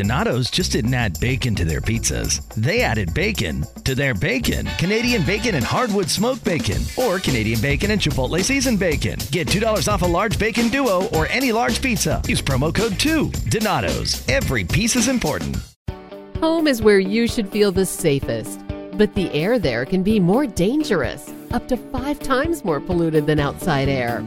Donato's just didn't add bacon to their pizzas. They added bacon to their bacon. Canadian bacon and hardwood smoked bacon, or Canadian bacon and Chipotle seasoned bacon. Get $2 off a large bacon duo or any large pizza. Use promo code 2. Donato's. Every piece is important. Home is where you should feel the safest, but the air there can be more dangerous, up to five times more polluted than outside air.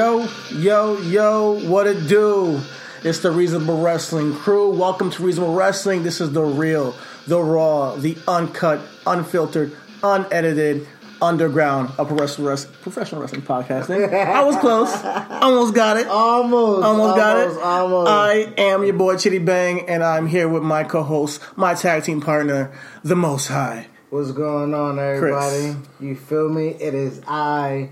Yo, yo, yo, what it do? It's the Reasonable Wrestling crew. Welcome to Reasonable Wrestling. This is the real, the raw, the uncut, unfiltered, unedited, underground of professional wrestling, professional wrestling podcasting. I was close. Almost got it. Almost, Almost got it. almost, almost. I am your boy Chidi Bang, and I'm here with my co-host, my tag team partner, the Most High. What's going on, everybody? You feel me? It is I,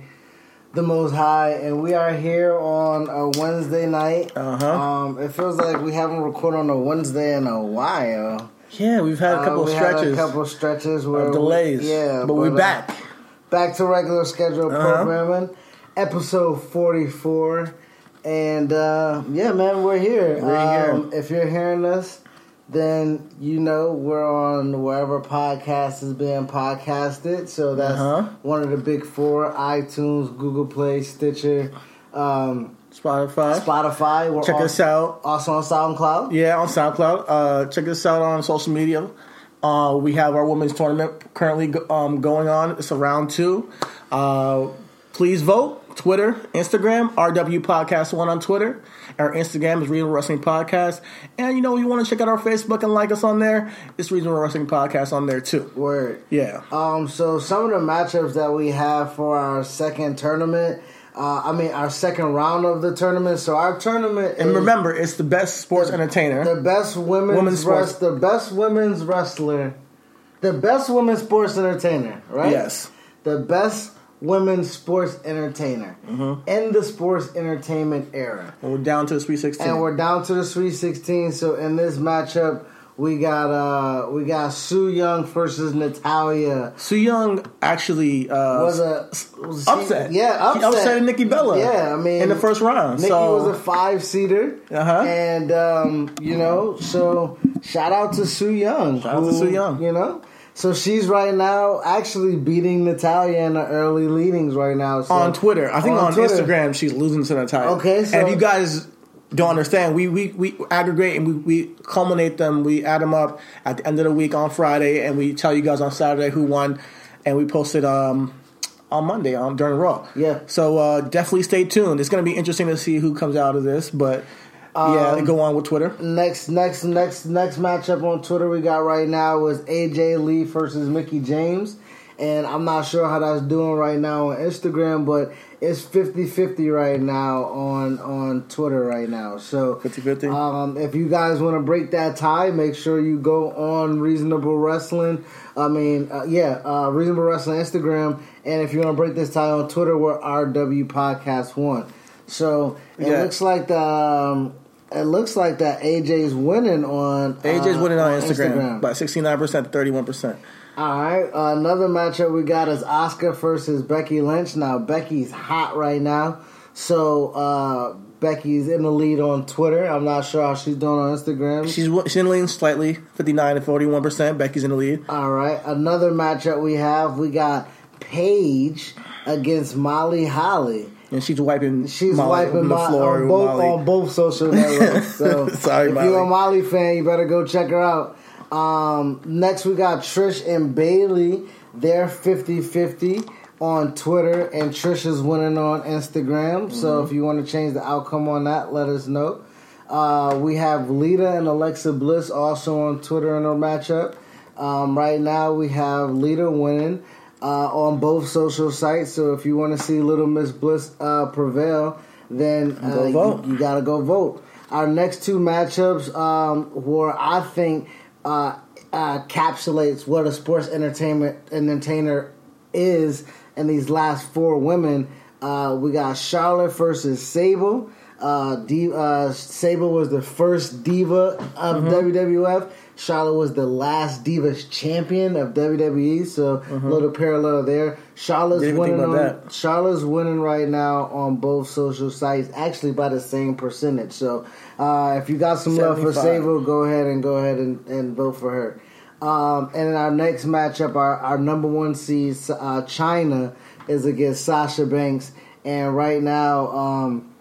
the Most High, and we are here on a Wednesday night. Uh-huh. Um, it feels like we haven't recorded on a Wednesday in a while. Yeah, we've had a couple Uh, we stretches, a couple stretches where delays. we- yeah, but, we're uh, back. back to regular schedule Uh-huh. programming, episode forty-four, and uh, yeah, man, we're here. We're Um, If you're hearing us, then you know we're on wherever podcast is being podcasted. So that's Uh-huh. one of the big four: iTunes, Google Play, Stitcher, um, Spotify. Spotify. We're Check al- us out. Also on SoundCloud. Yeah, on SoundCloud. Uh, check us out on social media. Uh, we have our women's tournament currently um, going on. It's a round two. Uh, please vote. Twitter, Instagram, RW Podcast One on Twitter. Our Instagram is Reasonable Wrestling Podcast. And you know, you want to check out our Facebook and like us on there. It's Reasonable Wrestling Podcast on there too. Word. Yeah. Um, so some of the matchups that we have for our second tournament, uh, I mean our second round of the tournament. So our tournament And is remember, it's the best sports entertainer. the best women's, Women's sports. the best women's wrestler, the best women's sports entertainer, right? Yes. the best women's sports entertainer Mm-hmm. in the sports entertainment era. And we're down to the Sweet 16. And we're down to the Sweet 16. So in this matchup, we got uh we got Sue Young versus Natalya. Sue Young actually uh, Was a was she- upset. Yeah, She upset. upset Nikki Bella. Yeah, I mean in the first round. Nikki so was a five seater, Uh-huh. and um, you know, so shout out to Sue Young. Shout out to Sue Young. You know, so she's right now actually beating Natalya in the early leadings right now. So, on Twitter, I think on, Twitter. Instagram she's losing to Natalya. Okay, so- and if you guys don't understand, we we, we aggregate and we, we culminate them. We add them up at the end of the week on Friday, and we tell you guys on Saturday who won, and we post it um on Monday um, during Raw. Yeah. So uh, definitely stay tuned. It's going to be interesting to see who comes out of this, but. Yeah, Um, go on with Twitter. Next, next, next, next matchup on Twitter we got right now was AJ Lee versus Mickie James. And I'm not sure how that's doing right now on Instagram, but it's 50-50 right now on on Twitter right now. So 50-50? Um, if you guys want to break that tie, make sure you go on Reasonable Wrestling. I mean, uh, yeah, uh, Reasonable Wrestling Instagram. And if you want to break this tie on Twitter, we're RW Podcast One. So it Yeah. looks like the um, it looks like that AJ's winning on AJ's uh, winning on Instagram, by 69% to 31%. All right, uh, another matchup we got is Asuka versus Becky Lynch. Now Becky's hot right now, so uh, Becky's in the lead on Twitter. I'm not sure how she's doing on Instagram. She's, she's in the lead slightly, 59 to 41%. Becky's in the lead. All right, another matchup we have we got Paige against Molly Holly. And she's wiping She's Molly wiping the my, floor on both Molly. on both social networks. So Sorry, if Molly. you're a Molly fan, you better go check her out. Um, next, we got Trish and Bayley. They're 50-50 on Twitter, and Trish is winning on Instagram. So if you want to change the outcome on that, let us know. Uh, we have Lita and Alexa Bliss also on Twitter in our matchup. Um, right now, we have Lita winning uh, on both social sites. So if you want to see Little Miss Bliss uh, prevail, then uh, Go. You, you got to go vote. Our next two matchups, um, where I think uh, uh, encapsulates what a sports entertainment entertainer is, and these last four women, uh, we got Charlotte versus Sable. Uh, D- uh, Sable was the first diva of WWF. Charlotte was the last Divas champion of WWE, so a little parallel there. Charlotte's Didn't even think winning on that. Charlotte's winning right now on both social sites, actually by the same percentage. So uh, if you got some love for 75. Sable, go ahead and go ahead and, and vote for her. Um, and in our next matchup, our, our number one seed, uh, Chyna, is against Sasha Banks. And right now, um,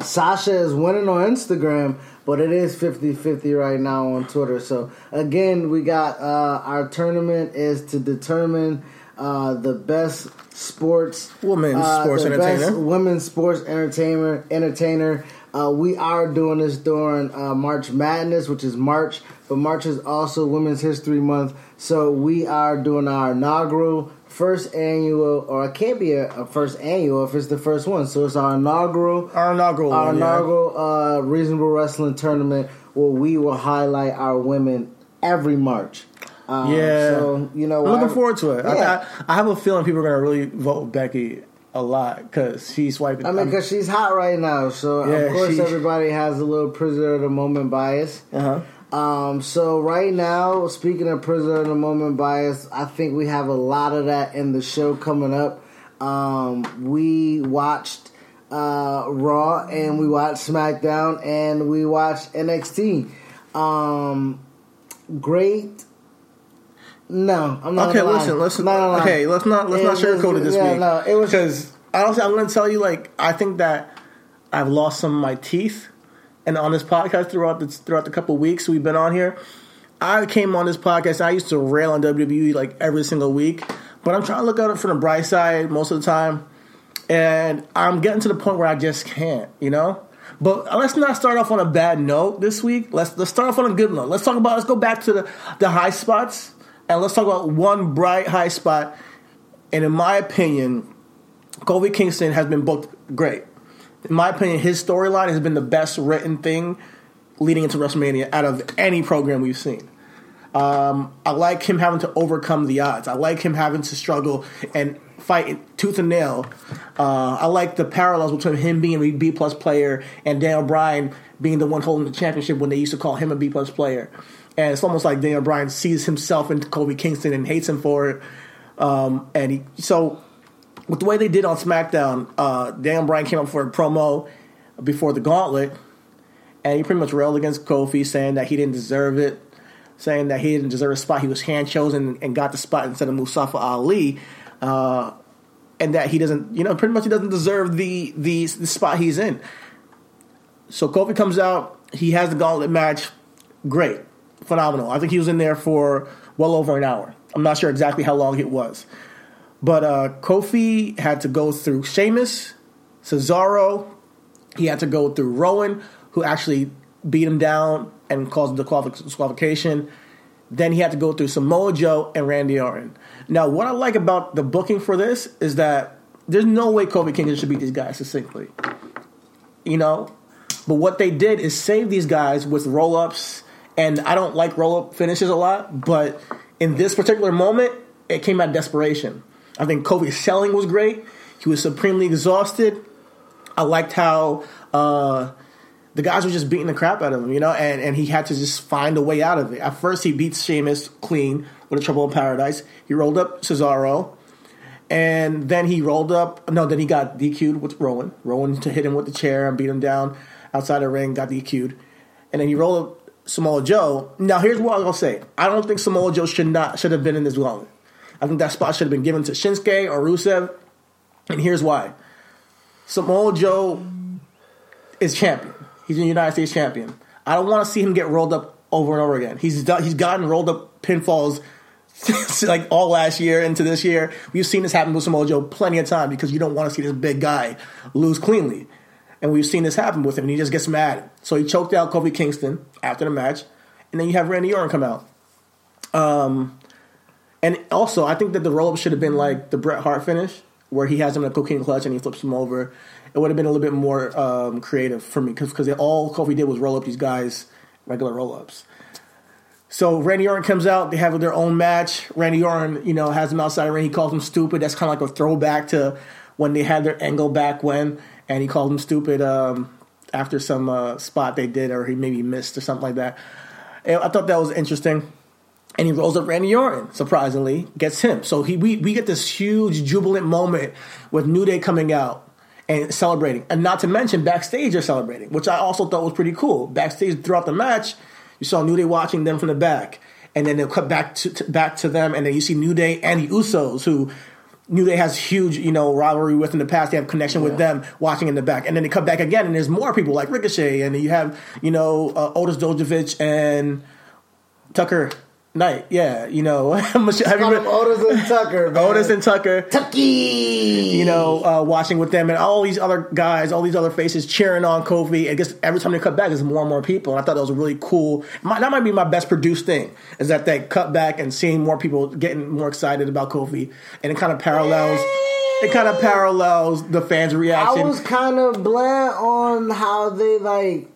Sasha is winning on Instagram, but it is 50-50 right now on Twitter. So again, we got uh, our tournament is to determine uh, the best sports Women's uh, sports the entertainer. best women's sports entertainer entertainer. Uh, we are doing this during uh, March Madness, which is March, but March is also Women's History Month. So we are doing our inaugural first annual, or it can't be a, a first annual if it's the first one. So it's our inaugural Our inaugural our one, yeah. inaugural uh, reasonable wrestling tournament where we will highlight our women every March. Um, Yeah. So you know, I'm looking I- forward to it. Yeah. I, I, I have a feeling people are going to really vote Becky a lot because she's swiping. I mean, because she's hot right now, so Yeah, of course she- everybody has a little prisoner of the moment bias. uh-huh. Um, so right now, speaking of prisoner of the moment bias, I think we have a lot of that in the show coming up. Um, we watched uh, Raw and we watched SmackDown and we watched NXT. Um, great. No, I'm not. Okay, listen, listen. No, no, no. Okay, let's not let's It not sugarcoat it this yeah, week. No, it was because honestly, I'm going to tell you, like, I think that I've lost some of my teeth, and on this podcast throughout the throughout the couple weeks we've been on here, I came on this podcast. I used to rail on WWE like every single week, but I'm trying to look at it from the bright side most of the time, and I'm getting to the point where I just can't, you know. But let's not start off on a bad note this week. Let's let's start off on a good note. Let's talk about let's go back to the the high spots and let's talk about one bright high spot. And in my opinion, Kofi Kingston has been booked great. In my opinion, his storyline has been the best written thing leading into WrestleMania out of any program we've seen. Um, I like him having to overcome the odds. I like him having to struggle and fight tooth and nail. Uh, I like the parallels between him being a B plus player and Daniel Bryan being the one holding the championship when they used to call him a B plus player. And it's almost like Daniel Bryan sees himself into Kofi Kingston and hates him for it. Um, and he so with the way they did on SmackDown, uh, Daniel Bryan came up for a promo before the Gauntlet, and he pretty much railed against Kofi, saying that he didn't deserve it, saying that he didn't deserve a spot. He was hand chosen and got the spot instead of Mustafa Ali, uh, and that he doesn't, you know, pretty much he doesn't deserve the the, the spot he's in. So Kofi comes out, he has the Gauntlet match, great, phenomenal. I think he was in there for well over an hour. I'm not sure exactly how long it was. But uh, Kofi had to go through Sheamus, Cesaro. He had to go through Rowan, who actually beat him down and caused the disqualification. Then he had to go through Samoa Joe and Randy Orton. Now, what I like about the booking for this is that there's no way Kofi Kingston should beat these guys succinctly. You know? But what they did is save these guys with roll ups. And I don't like roll up finishes a lot, but in this particular moment, it came out of desperation. I think Kofi's selling was great. He was supremely exhausted. I liked how uh, the guys were just beating the crap out of him, you know, and, and he had to just find a way out of it. At first, he beats Sheamus clean with a Trouble in Paradise. He rolled up Cesaro, and then he rolled up. No, then he got DQ'd with Rowan. Rowan to hit him with the chair and beat him down outside the ring, got DQ'd, and then he rolled up Samoa Joe. Now, here's what I'm gonna say: I don't think Samoa Joe should not should have been in this gauntlet. I think that spot should have been given to Shinsuke or Rusev, and here's why: Samoa Joe is champion. He's a United States champion. I don't want to see him get rolled up over and over again. He's done, he's gotten rolled up pinfalls like all last year into this year. We've seen this happen with Samoa Joe plenty of time because you don't want to see this big guy lose cleanly. And we've seen this happen with him, and he just gets mad. So he choked out Kofi Kingston after the match, and then you have Randy Orton come out. Um, and also, I think that the roll up should have been like the Bret Hart finish, where he has him in a cocaine clutch and he flips him over. It would have been a little bit more um, creative for me because all Kofi did was roll up these guys regular roll ups. So Randy Orton comes out. They have their own match. Randy Orton, you know, has him outside the ring. He calls him stupid. That's kind of like a throwback to when they had their angle back when, and he called him stupid um, after some uh, spot they did, or he maybe missed or something like that. I thought that was interesting. And he rolls up Randy Orton, surprisingly, gets him. So he we, we get this huge jubilant moment with New Day coming out and celebrating. And not to mention backstage they're celebrating, which I also thought was pretty cool. Backstage throughout the match, you saw New Day watching them from the back. And then they'll cut back to, to back to them, and then you see New Day and the Usos, who New Day has huge, you know, rivalry with in the past. They have connection yeah. with them watching in the back, and then they come back again, and there's more people like Ricochet, and you have, you know, uh, Otis Dozovic and Tucker Knight. Yeah, you know, have you Otis and Tucker, man. Otis and Tucker, Tucky. You know, uh, watching with them and all these other guys, all these other faces cheering on Kofi. I guess every time they cut back, there's more and more people, and I thought that was really cool. My, that might be my best produced thing is that they cut back and seeing more people getting more excited about Kofi, and it kind of parallels. It kind of parallels the fans' reaction. I was kind of bland on how they like.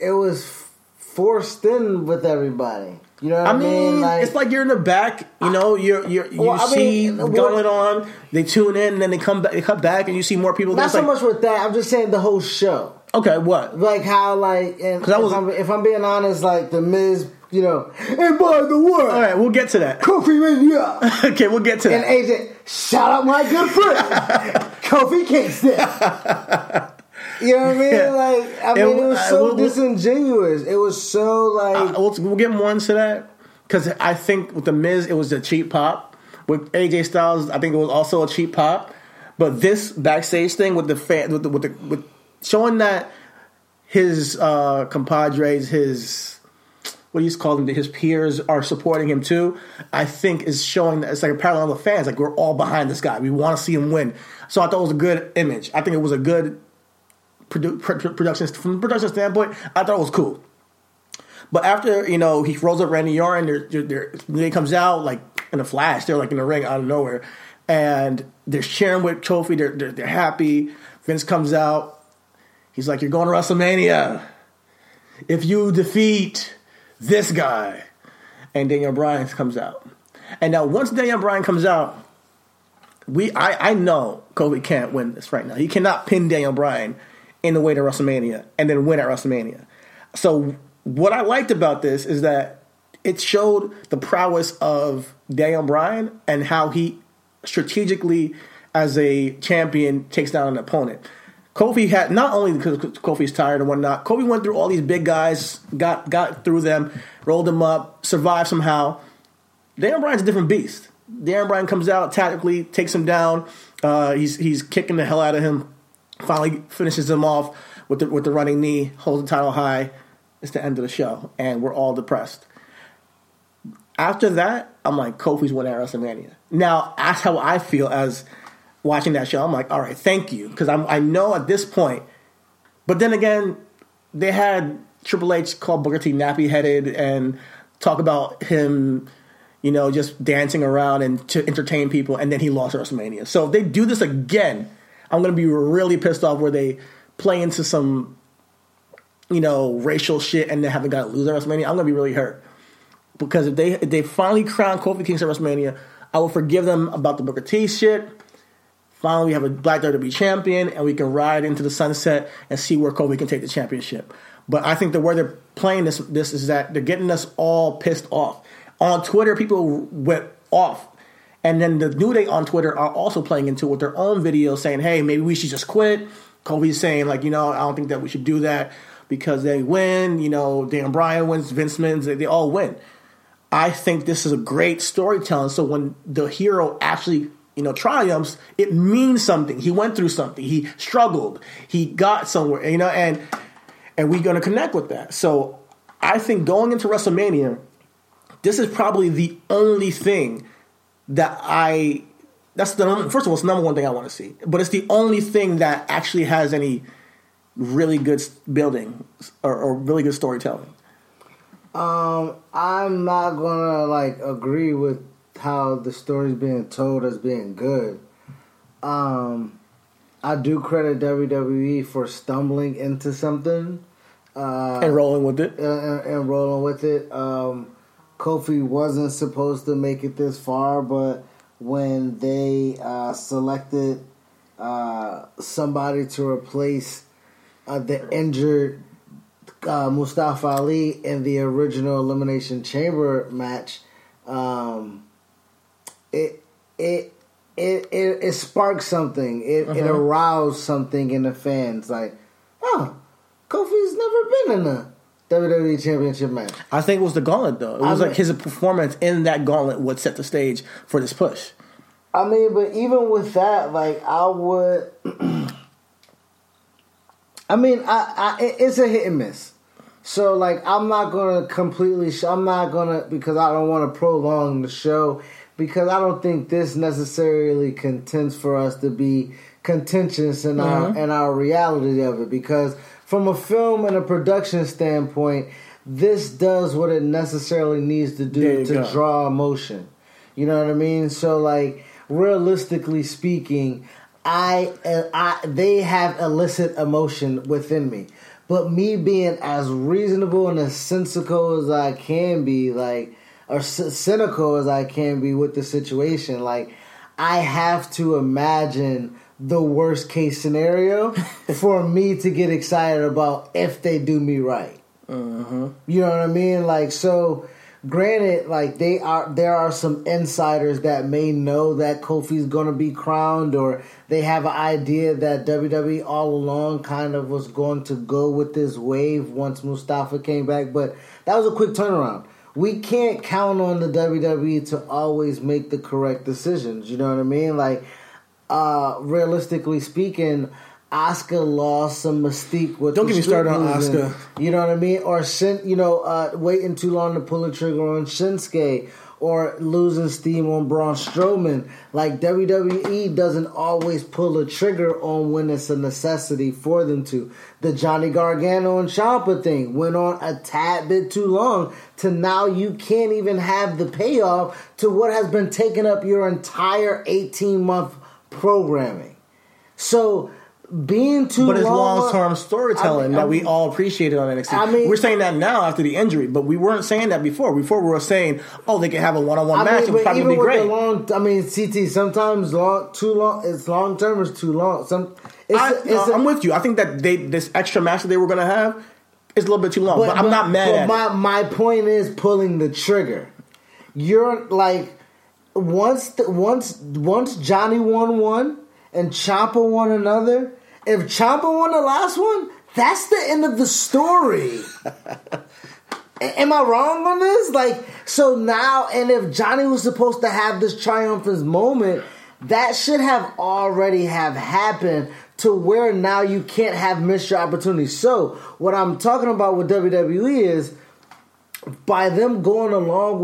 It was forced in with everybody. You know what I, I mean? Like, it's like you're in the back. You know, you're you're you well, see mean, going on. They tune in and then they come back. They cut back and you see more people. Not so like, much with that. I'm just saying the whole show. Okay, what? Like how like and if, was, I'm, if I'm being honest, like the Miz you know. And by the way, all right, we'll get to that. Kofi Mania. okay, we'll get to that. And AJ, shout out my good friend, Kofi Kingston. You know what I mean? Yeah. Like, I mean, it, it was so we'll, disingenuous. It was so like. Uh, we'll, we'll get more into that because I think with the Miz, it was a cheap pop. With AJ Styles, I think it was also a cheap pop. But this backstage thing with the fan, with the, with, the, with showing that his uh, compadres, his what do you call them, his peers are supporting him too. I think is showing that it's like a parallel of fans. Like we're all behind this guy. We want to see him win. So I thought it was a good image. I think it was a good produ- production from a production standpoint, I thought it was cool. But after you know he rolls up Randy Orton, there, there, he comes out like in a flash. They're like in the ring out of nowhere, and they're sharing with Kofi. They're, they're they're happy. Vince comes out. He's like, "You're going to WrestleMania. If you defeat this guy," and Daniel Bryan comes out. And now once Daniel Bryan comes out, we I I know Kofi can't win this right now. He cannot pin Daniel Bryan in the way to WrestleMania and then win at WrestleMania. So what I liked about this is that it showed the prowess of Daniel Bryan and how he strategically, as a champion, takes down an opponent. Kofi had not only because Kofi's tired and whatnot. Kofi went through all these big guys, got got through them, rolled them up, survived somehow. Daniel Bryan's a different beast. Daniel Bryan comes out tactically, takes him down. Uh, he's he's kicking the hell out of him finally finishes him off with the with the running knee, holds the title high. It's the end of the show, and we're all depressed. After that, I'm like, Kofi's winning at WrestleMania. Now, that's how I feel as watching that show. I'm like, all right, thank you, because I know at this point. But then again, they had Triple H call Booker T nappy headed and talk about him, you know, just dancing around and to entertain people, and then he lost WrestleMania. So if they do this again I'm to be really pissed off where they play into some, you know, racial shit and they haven't got to lose at WrestleMania. I'm to be really hurt because if they if they finally crown Kofi Kingston at WrestleMania, I will forgive them about the Booker T shit. Finally, we have a Black WWE champion, and we can ride into the sunset and see where Kofi can take the championship. But I think the way they're playing this this is that they're getting us all pissed off. On Twitter, people went off and then the New Day on Twitter are also playing into it with their own videos saying, hey, maybe we should just quit. Kobe's saying, like, you know, I don't think that we should do that because they win. You know, Dan Bryan wins, Vince wins, they, they all win. I think this is a great storytelling. So when the hero actually, you know, triumphs, it means something. He went through something. He struggled. He got somewhere, you know, and and we're going to connect with that. So I think going into WrestleMania, this is probably the only thing that I. That's the first of all, it's the number one thing I want to see, but it's the only thing that actually has any really good building or, or really good storytelling. Um, I'm not gonna like agree with how the story's being told as being good. Um, I do credit WWE for stumbling into something uh, and rolling with it. and, and rolling with it. Um, Kofi wasn't supposed to make it this far, but when they uh, selected uh, somebody to replace uh, the injured uh, Mustafa Ali in the original Elimination Chamber match, um, it it. It, it, it sparked something. It, it aroused something in the fans. Like, oh, Kofi's never been in a WWE Championship match. I think it was the gauntlet though. It was I like his performance in that gauntlet would set the stage for this push. I mean, but even with that, like, I would. I mean, I, I it's a hit and miss. So, like, I'm not gonna completely. Sh- I'm not gonna because I don't want to prolong the show because I don't think this necessarily contends for us to be contentious in our mm-hmm. in our reality of it because from a film and a production standpoint, this does what it necessarily needs to do to go. draw emotion. You know what I mean? So like realistically speaking, I I they have illicit emotion within me. But me being as reasonable and as sensical as I can be, like or c- cynical as I can be with the situation, like I have to imagine the worst case scenario for me to get excited about if they do me right. Uh-huh. You know what I mean? Like so granted, like they are there are some insiders that may know that Kofi's gonna be crowned or they have an idea that WWE all along kind of was going to go with this wave once Mustafa came back, but that was a quick turnaround. We can't count on the WWE to always make the correct decisions. You know what I mean? Like uh realistically speaking, Asuka lost some mystique with Don't get me started on Asuka. You know what I mean? Or Shin, you know, uh, waiting too long to pull the trigger on Shinsuke, or losing steam on Braun Strowman. Like WWE doesn't always pull the trigger on when it's a necessity for them to. The Johnny Gargano and Ciampa thing went on a tad bit too long. To now, you can't even have the payoff to what has been taking up your entire eighteen month programming. So. Being too But it's long, term storytelling I mean, that we I'm- all appreciated on NXT. I mean- we're saying that now after the injury, but we weren't saying that before. Before we were saying, oh, they could have a one on one match. mean, it would probably even be with great. the long, I mean, CT sometimes long, too long. It's long term is too long. Some, it's, I, a- it's no, a- I'm with you. I think that they this extra match that they were going to have is a little bit too long, but, I'm not mad but my, it. My point is pulling the trigger. You're like once the, once once Johnny won one and Ciampa won another. If Ciampa won the last one, that's the end of the story. Am I wrong on this? Like, so now, and if Johnny was supposed to have this triumphant moment, that should have already have happened to where now you can't have missed your opportunity. So, what I'm talking about with WWE is by them going along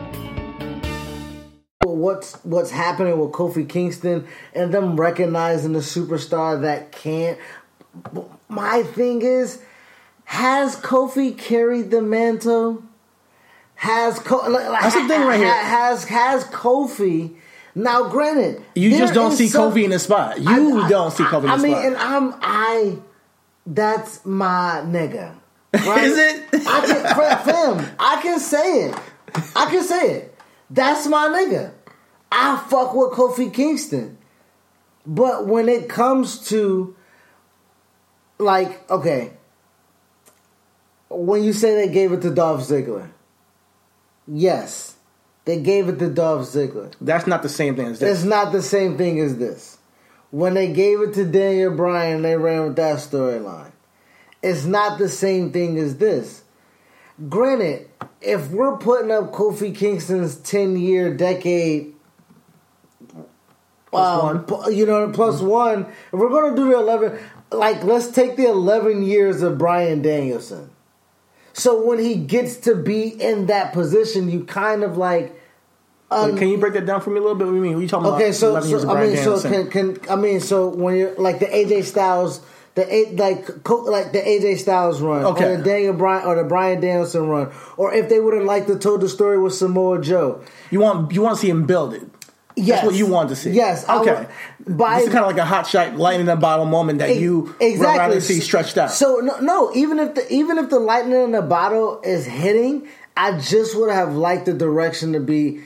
What's what's happening with Kofi Kingston and them recognizing the superstar that can't. My thing is, has Kofi carried the mantle? Has Co- That's the thing right here. Has has Kofi? Now, granted, You just don't see some- Kofi in the spot. You I- I- don't see Kofi in the I mean, spot. and I'm I. That's my nigga. right? Is it? I can, fam, I can say it. I can say it. That's my nigga. I fuck with Kofi Kingston. But when it comes to, like, okay, when you say they gave it to Dolph Ziggler, yes, They gave it to Dolph Ziggler. That's not the same thing as this. It's not the same thing as this. When they gave it to Daniel Bryan, they ran with that storyline. It's not the same thing as this. Granted, if we're putting up Kofi Kingston's 10 year decade, Plus um, one. you know, plus one, if we're going to do the 11, like, let's take the 11 years of Bryan Danielson. So when he gets to be in that position, you kind of like. Wait, can you break that down for me a little bit? What do you mean? What are you talking Okay, about? so, 11 years so of I mean, so can, can I mean, so when you're like the AJ Styles, the A, like co- like the AJ Styles run, Okay. or the Daniel Bryan or the Bryan Danielson run, or if they would have liked to told the story with Samoa Joe, You want you want to see him build it. Yes, That's what you want to see. Yes, Okay. would- by this is kind of like a hot shot, lightning in a bottle moment that you would rather see stretched out. So no, no, even if the even if the lightning in the bottle is hitting, I just would have liked the direction to be.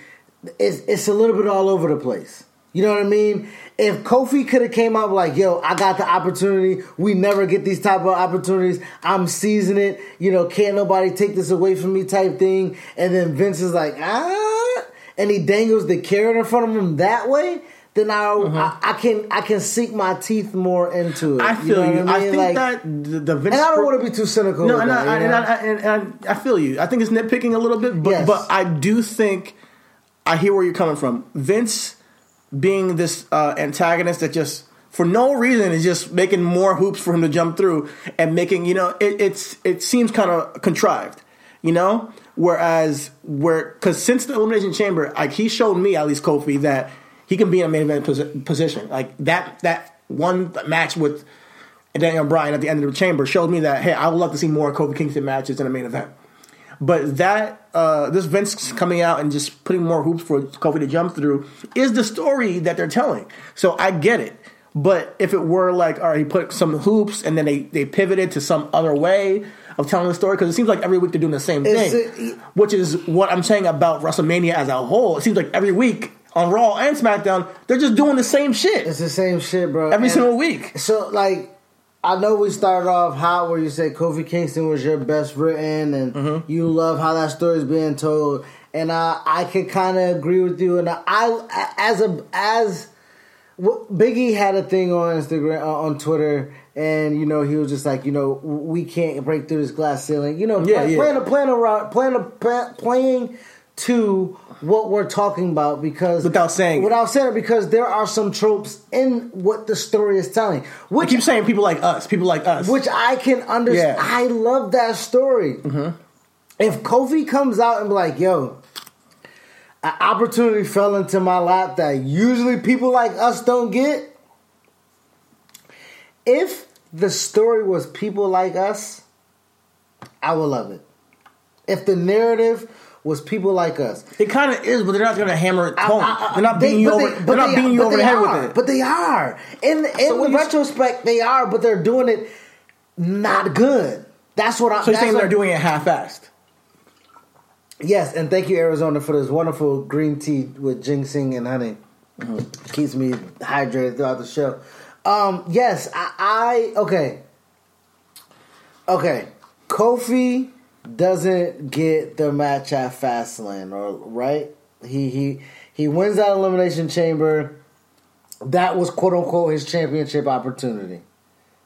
It's it's a little bit all over the place. You know what I mean? If Kofi could have came out like, "Yo, I got the opportunity. We never get these type of opportunities. I'm seizing it. You know, can't nobody take this away from me." Type thing, and then Vince is like, "Ah," and he dangles the carrot in front of him that way. Then I, I, I can I can sink my teeth more into it. Mm-hmm. I feel know you. I, mean? think Like- that the, Vince and I don't want to be too cynical. No, and that, I, you and. I, and, I, I feel you. I think it's nitpicking a little bit, but Yes. but I do think I hear where you're coming from. Vince being this uh, antagonist that just for no reason is just making more hoops for him to jump through and making you know it, it's it seems kind of contrived, you know. Whereas where because since the elimination chamber, like he showed me at least Kofi that he can be in a main event posi- position. Like that that one match with Daniel Bryan at the end of the chamber showed me that hey, I would love to see more Kofi Kingston matches in a main event. But that uh, this Vince coming out and just putting more hoops for Kofi to jump through is the story that they're telling. So I get it. But if it were like, all right, he put some hoops and then they, they pivoted to some other way of telling the story, because it seems like every week they're doing the same It's thing, a- which is what I'm saying about WrestleMania as a whole. It seems like every week on Raw and SmackDown, they're just doing the same shit It's the same shit, bro. every And single week. So, like, I know we started off hot where you said Kofi Kingston was your best written, and Mm-hmm. you love how that story is being told. And I, I could kind of agree with you. And I, as a as Biggie had a thing on Instagram, uh, on Twitter, and you know he was just like, you know, we can't break through this glass ceiling. You know, Yeah, play, yeah. playing playing around, playing playing playing to what we're talking about because Without saying without saying it because there are some tropes in what the story is telling, I which keep saying people like us, people like us. which I can understand. Yeah. Mm-hmm. I love that story. If Kofi comes out and be like, "Yo, an opportunity fell into my lap that usually people like us don't get," if the story was people like us, I would love it. If the narrative was people like us, It kind of is, but they're not going to hammer it home. I- I- they're not they- beating you over. they- They, are not they- beating you over the head are, with it. But they are. In in what the you- retrospect, they are, but they're doing it not good. That's what I. so you're saying what- they're doing it half-assed? Yes, and thank you Arizona for this wonderful green tea with ginseng and honey. Keeps me hydrated throughout the show. Um, yes, I, I okay. Okay. Kofi doesn't get the match at Fastlane, or right? He he he wins that elimination chamber. That was quote unquote his championship opportunity.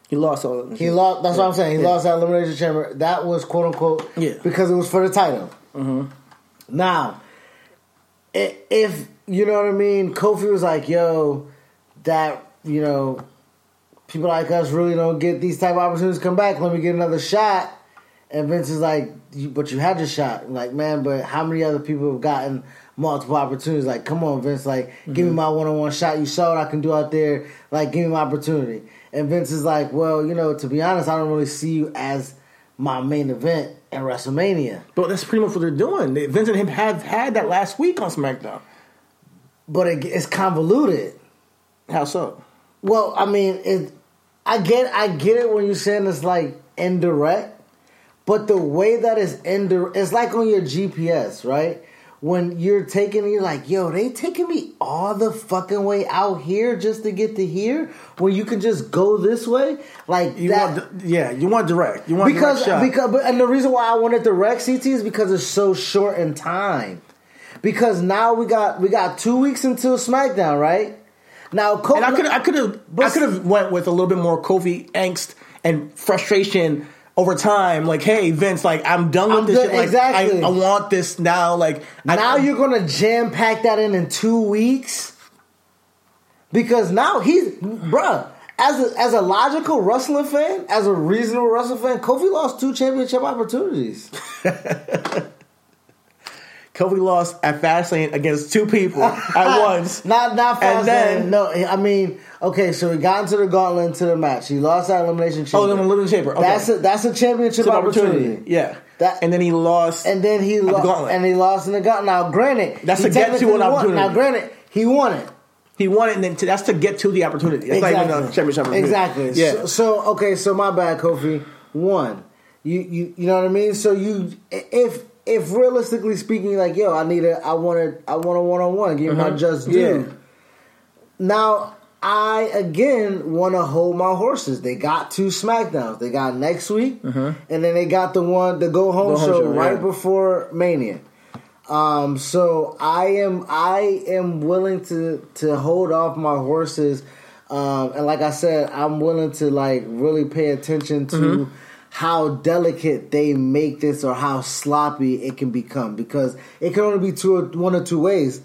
He lost all. He lost. That's what I'm saying. He Yeah. lost that elimination chamber. That was quote unquote Yeah. because it was for the title. Now, if you know what I mean, Kofi was like, "Yo, that you know, people like us really don't get these type of opportunities to come back. Let me get another shot." And Vince is like, "You- "But you had your shot." I'm like, man, but how many other people have gotten multiple opportunities? Like, come on, Vince. Like, give me mm-hmm. my one on one shot. You saw what I can do out there. Like, give me my opportunity. And Vince is like, well, you know, to be honest, I don't really see you as my main event in WrestleMania. But that's pretty much what they're doing. They, Vince and him have had that last week on SmackDown. But it, it's convoluted. How so? Well, I mean, it. I get, I get it when you're saying it's like indirect, but the way that is indirect, it's like on your GPS, right? When you're taking, you're like, yo, they taking me all the fucking way out here just to get to here, when you can just go this way, like You that. want, yeah, you want direct. You want because because but, and the reason why I wanted direct CT is because it's so short in time. because now we got we got two weeks until SmackDown, right? Now, Kofi, And I could I could have I could have went with a little bit more Kofi angst and frustration over time. Like, hey, Vince, like I'm done with I'm this done- shit. Like, exactly. I, I want this now. Like, now I, you're gonna jam pack that in in two weeks because now he's bruh. As a, as a logical wrestling fan, as a reasonable wrestling fan, Kofi lost two championship opportunities. Kofi lost at Fastlane against two people at once. Not not fast. And then- no, I mean, okay, so he got into the gauntlet into the match. He lost that elimination oh, chamber. Oh, then Elimination Chamber. Okay. That's a that's a championship Chip opportunity. Yeah. That- and then he lost. And then he the lost, gauntlet. and he lost in the gauntlet. Now, granted, That's he to get to an won. opportunity. Now, granted, he won it. he won it, and then to, that's to get to the opportunity. It's not even a championship opportunity. Exactly. Yeah. So, so okay, so my bad, Kofi. One, you you you know what I mean. So you if if realistically speaking, like yo, I need a I want a I want a one on one. Give me my just due. Uh-huh. Yeah. Now I again want to hold my horses. They got two Smackdowns. They got next week, and then they got the one the go home, Uh-huh. Go home show, show, right yeah. before Mania. Um, so I am I am willing to to hold off my horses, um, and like I said, I'm willing to like really pay attention to Mm-hmm. How delicate they make this or how sloppy it can become because it can only be two or, one or two ways.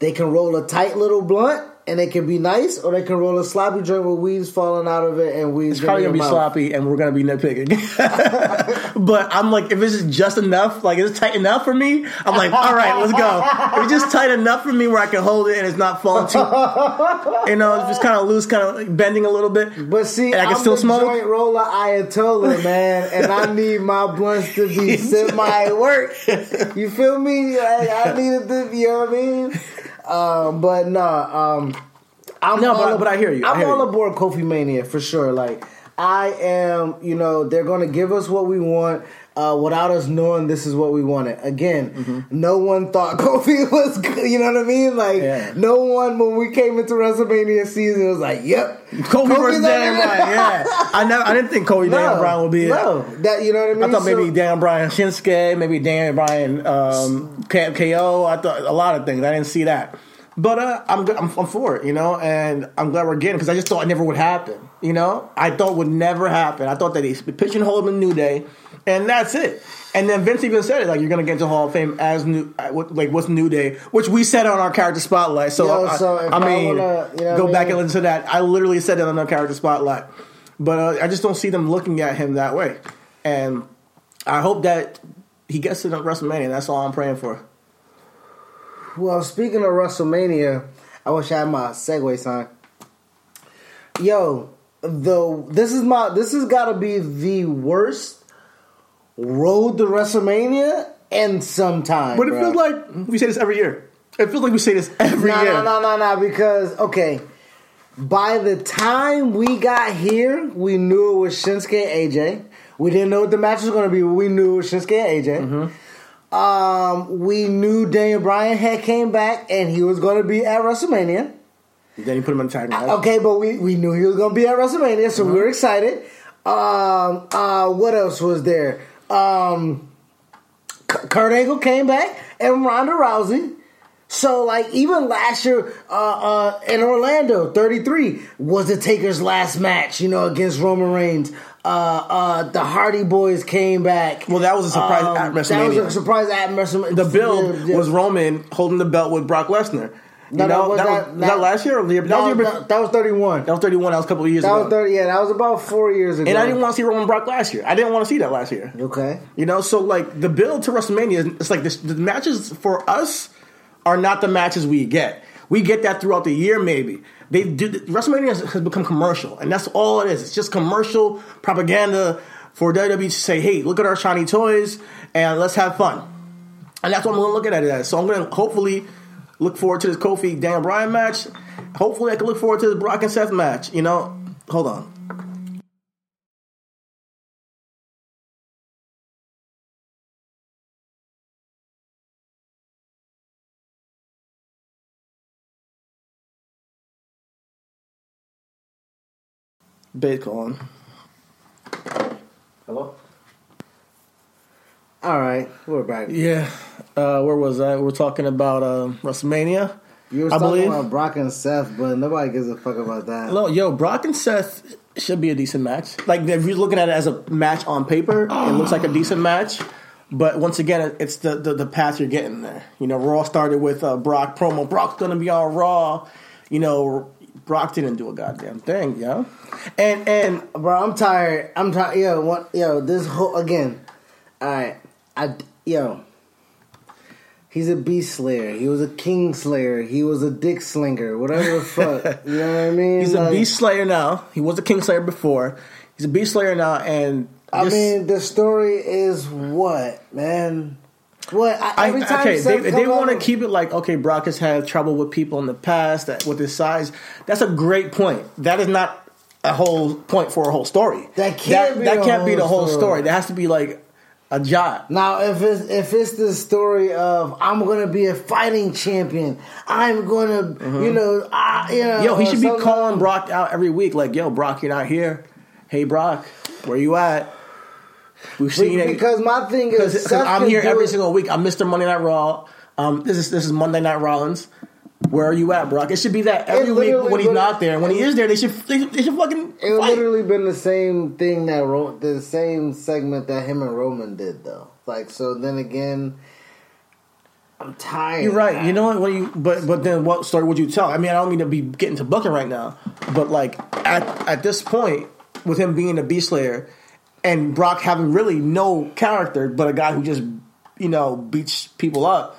They can roll a tight little blunt and it can be nice, or they can roll a sloppy joint with weeds falling out of it and weeds. It's probably gonna be mouth. sloppy, and we're gonna be nitpicking. but I'm like, if it's just enough, like it's tight enough for me, I'm like, all right, let's go. If it's just tight enough for me where I can hold it and it's not falling too, you know, it's just kind of loose, kind of bending a little bit. But see, I can I'm still the smoke? joint roller Ayatollah, man, and I need my blunts to be semi work. You feel me? Like, I need it to, you know what I mean? Um, but no, um, I'm No, all but- ab- but I hear you. I I'm hear all you. aboard Kofi Mania for sure. Like I am, you know, they're to give us what we want. Uh, without us knowing this is what we wanted. Again, Mm-hmm. no one thought Kofi was good. You know what I mean? Like, Yeah. no one, when we came into WrestleMania season, was like, yep. Kobe Kofi's versus Daniel. Bryan, yeah. I never, I didn't think Kobe Daniel Bryan would be it. No, that you know what I mean. I thought maybe So- Daniel Bryan Shinsuke, maybe Daniel Bryan um, KO. I thought a lot of things. I didn't see that, but uh, I'm, I'm I'm for it, you know, and I'm glad we're getting because I just thought it never would happen. You know, I thought would never happen. I thought that he's pigeonholed in New Day, and that's it. And then Vince even said it like you're gonna get into Hall of Fame as new, uh, like what's New Day, which we said on our character spotlight. So, Yo, I, so I I mean, wanna, you know go I back and listen to that. I literally said it on our character spotlight, but uh, I just don't see them looking at him that way, and. I hope that he gets to the WrestleMania. That's all I'm praying for. Well, speaking of WrestleMania, I wish I had my segue sign. Yo, the this is my this has got to be the worst road to WrestleMania and some time. But it bro. feels like we say this every year. It feels like we say this every no, year. no, no, no, no. Because okay, by the time we got here, we knew it was Shinsuke AJ. We didn't know what the match was going to be, but we knew it was Shinsuke AJ. Mm-hmm. Um, we knew Daniel Bryan had came back and he was going to be at WrestleMania. Then you put him in the tag match. Okay, but we, we knew he was going to be at WrestleMania, so Uh-huh. we were excited. Um, uh, what else was there? Um, Kurt Angle came back and Ronda Rousey. So, like, even last year uh, uh, in Orlando, 33 was the Taker's last match, you know, against Roman Reigns. Uh, uh, the Hardy Boys came back. Well, that was a surprise Um, at That was WrestleMania. a surprise at WrestleMania. The build Yeah, yeah. was Roman holding the belt with Brock Lesnar. No, no, was that, that- was, was that last year or the year? That, That was, was, year before- that, that was 31. that was 31. That was a couple of years That ago. was 30. Yeah, that was about four years ago. and I didn't want to see Roman Brock last year. I didn't want to see that last year. Okay. You know, so like the build to WrestleMania, it's like this, the matches for us are not the matches we get. We get that throughout the year, maybe. They do WrestleMania has, has become commercial, and that's all it is. It's just commercial propaganda for WWE to say, "Hey, look at our shiny toys, and let's have fun." And that's what I'm going to look at it as. So I'm going to hopefully look forward to this Kofi Dan Bryan match. Hopefully, I can look forward to the Brock and Seth match. You know, hold on. Bait calling. Hello? All right, we're back. Yeah, Uh, where was I? We're talking about uh, WrestleMania. You were I talking believe. about Brock and Seth, but nobody gives a fuck about that. No, yo, Brock and Seth should be a decent match. Like if you're looking at it as a match on paper, it looks like a decent match. But once again, it's the, the the path you're getting there. You know, Raw started with uh, Brock promo. Brock's gonna be on Raw. You know, Brock didn't do a goddamn thing, yo. And and Bro, I'm tired. I'm tired. Yo, what? Yo, this whole again. All right, I yo. He's a beast slayer. He was a king slayer. He was a dick slinger. Whatever the fuck. You know what I mean? he's a Beast Slayer now. He was a King Slayer before. He's a Beast Slayer now, and I mean, the story is what, man? What? I, every time okay, they, they want to keep it like okay. Brock has had trouble with people in the past that with his size. That's a great point. That is not a whole point for a whole story. That can't be that the can't be whole the whole story. story. There has to be like a job. Now, if it's if it's the story of I'm gonna be a fighting champion, I'm gonna, you know, I, you know, Mm-hmm. Yo, he should be calling Brock out every week. Like, yo, Brock, you're not here. Hey, Brock, where you at? We've seen it because my thing is, because Seth I'm here every it- single week. I'm Mr. Monday Night Raw. Um, this is this is Monday Night Rollins. Where are you at, Brock? It should be that every week when he's not there. When he is there, they should they, they should fucking It fight. literally been the same thing that Ro- the same segment that him and Roman did though. Like so, then again, I'm tired. You're right. You know what? When you but but then what story would you tell? I mean, I don't mean to be getting to booking right now, but like at at this point, with him being a beast slayer and Brock having really no character, but a guy who just you know beats people up,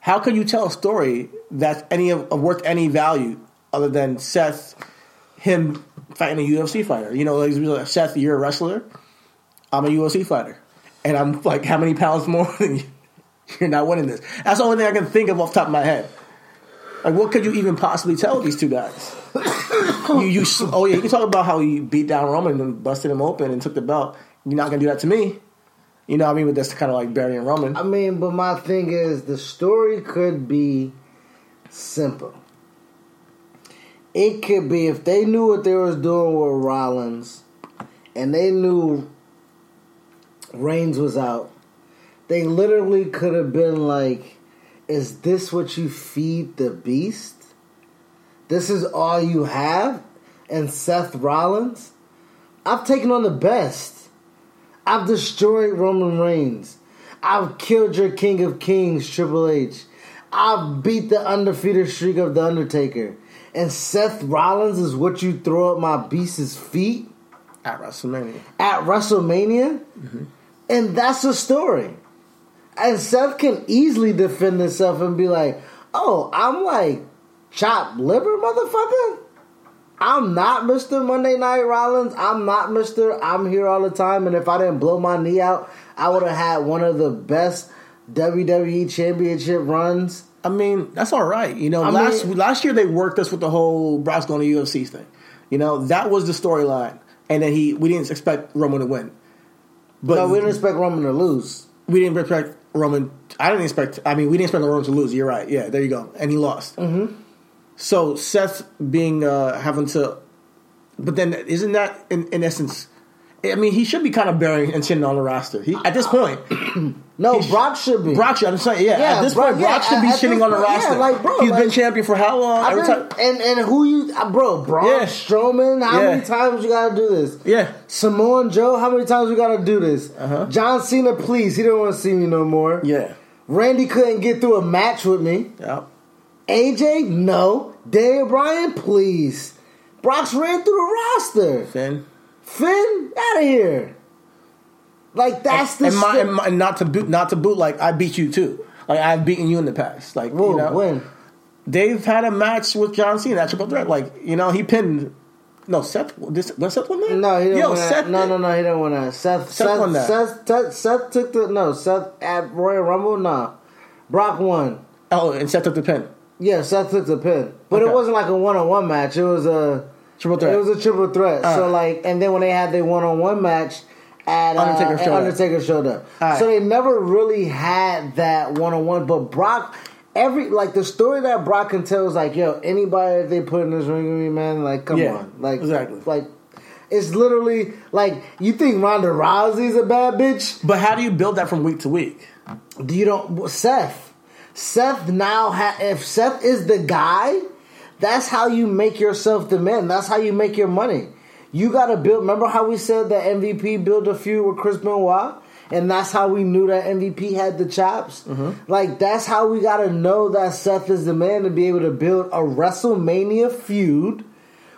how can you tell a story that's any of, worth any value other than Seth, him fighting a UFC fighter? You know, like, Seth, you're a wrestler. I'm a UFC fighter, and I'm like how many pounds more than you? You're not winning this. That's the only thing I can think of off the top of my head. Like, what could you even possibly tell these two guys? you, you, oh yeah, you can talk about how he beat down Roman and busted him open and took the belt. You're not gonna do that to me. You know what I mean? But that's kind of like burying Roman. I mean, but my thing is, the story could be simple. It could be if they knew what they was doing with Rollins, and they knew Reigns was out. They literally could have been like, "Is this what you feed the beast? This is all you have?" And Seth Rollins, I've taken on the best. I've destroyed Roman Reigns. I've killed your King of Kings, Triple H. I've beat the undefeated streak of The Undertaker. And Seth Rollins is what you throw at my beast's feet at WrestleMania. at WrestleMania? Mm-hmm. And that's the story. And Seth can easily defend himself and be like, oh, I'm like chopped liver, motherfucker. I'm not Mr. Monday Night Rollins. I'm not Mr. I'm here all the time. And if I didn't blow my knee out, I would have had one of the best WWE championship runs. I mean, that's all right. You know, I last mean- last year they worked us with the whole Brock's going to UFC thing. You know, that was the storyline, and then he we didn't expect Roman to win. But No, we didn't expect Roman to lose. we didn't expect Roman. I didn't expect. I mean, we didn't expect Roman to lose. You're right. Yeah, there you go. And he lost. Mm-hmm. So Seth being uh, having to, but then isn't that in, in essence? I mean, he should be kind of burying and sitting on the roster. He, at this point, No, he Brock should be. Brock should. I'm saying, yeah. Yeah, at this Brock- point, Brock yeah, should be sitting on the point, yeah, roster. like, bro, He's like- been champion for how long? Every been- time. and and who you, uh, bro? Braun Yeah. Strowman. How Yeah. many times you gotta do this? Yeah. Samoan Joe. How many times we gotta do this? Uh-huh. John Cena, please. He don't want to see me no more. Yeah. Randy couldn't get through a match with me. Yeah. AJ, no. Daniel Bryan, please. Brock's ran through the roster. Finn. Finn, out of here. Like that's the and, my, and, my, and not to boot, not to boot. Like I beat you too. Like I've beaten you in the past. Like Whoa, you know, when? they've had a match with John Cena at Triple Threat. Like you know, he pinned. No, Seth. This, was Seth win that? No, he didn't Yo, win that. Seth. No, no, no, he didn't win that. Seth, Seth Seth, won that. Seth, Seth, Seth took the no. Seth at Royal Rumble, nah. Brock won. Oh, and Seth took the pin. Yeah, Seth took the pin, but Okay. it wasn't like a one on one match. It was a Triple threat. It was a triple threat. All so like, and then when they had their one on one match, at uh, Undertaker at showed up. Undertaker showed up. Right. So they never really had that one on one. But Brock, every like the story that Brock can tell is like, yo, anybody that they put in this ring with me, man, like, come Yeah, on, like, exactly. like. It's literally like you think Ronda Rousey's a bad bitch. But how do you build that from week to week? Do you don't Seth? Seth now ha- if Seth is the guy, that's how you make yourself the man. That's how you make your money. You got to build. Remember how we said that MVP built a feud with Chris Benoit, and that's how we knew that MVP had the chops. Mm-hmm. Like that's how we got to know that Seth is the man to be able to build a WrestleMania feud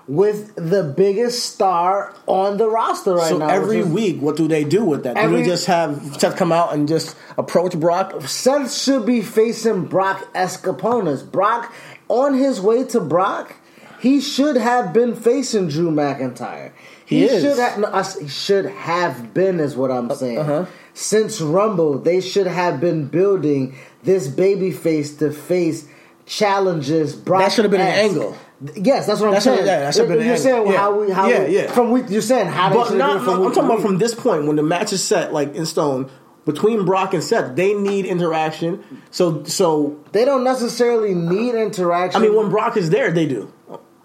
with the biggest star on the roster right so now. So every is- week, what do they do with that? do they just have Seth come out and just approach Brock? Seth should be facing Brock esque opponents. Brock, on his way to Brock, he should have been facing Drew McIntyre. He is. should have. No, I he should have been, is what I'm saying. uh-huh. Since Rumble, they should have been building this baby face to face challenges. Brock That should have been an angle. Yes, that's what I'm That saying. yeah, that should have been You're saying Yeah. how we how Yeah, we, yeah. from week. You're saying how But not, I'm talking about from this point when the match is set, like in stone between Brock and Seth. They need interaction. So, so They don't necessarily need interaction. I mean, when Brock is there, they do.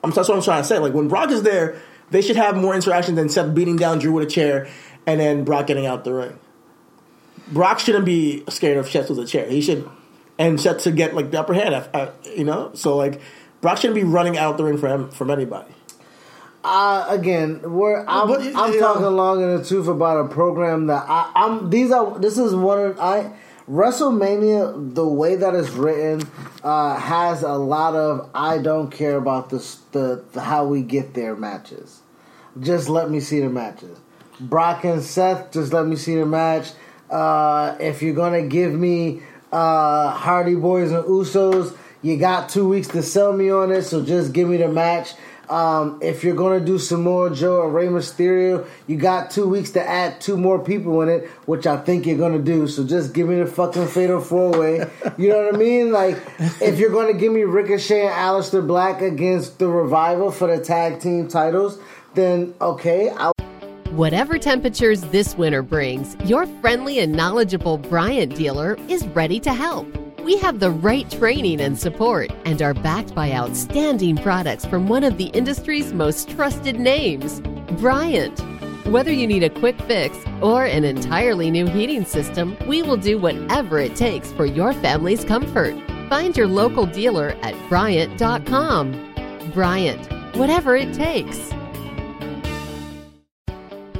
I'm that's what I'm trying to say. Like when Brock is there, they should have more interaction than Seth beating down Drew with a chair and then Brock getting out the ring. Brock shouldn't be scared of Seth with a chair. He should, and Seth to get like the upper hand. uh, You know, so like Brock shouldn't be running out the ring for him from anybody. Uh, again, we're I'm, But, I'm talking long in the tooth about a program that I, I'm. These are this is one of I WrestleMania. The way that it's written uh, has a lot of I don't care about the, the the how we get there matches. Just let me see the matches. Brock and Seth, just let me see the match. Uh, if you're gonna give me uh, Hardy Boys and Usos, you got two weeks to sell me on it. So just give me the match. Um, if you're gonna do Samoa Joe or Rey Mysterio, you got two weeks to add two more people in it, which I think you're gonna do. So just give me the fucking Fatal Four Way. You know what I mean? Like if you're gonna give me Ricochet and Aleister Black against the Revival for the tag team titles, then okay, I'll. Whatever temperatures this winter brings, your friendly and knowledgeable Bryant dealer is ready to help. We have the right training and support and are backed by outstanding products from one of the industry's most trusted names, Bryant. Whether you need a quick fix or an entirely new heating system, we will do whatever it takes for your family's comfort. Find your local dealer at Bryant.com. Bryant, whatever it takes.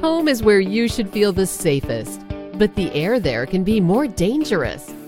Home is where you should feel the safest, but the air there can be more dangerous,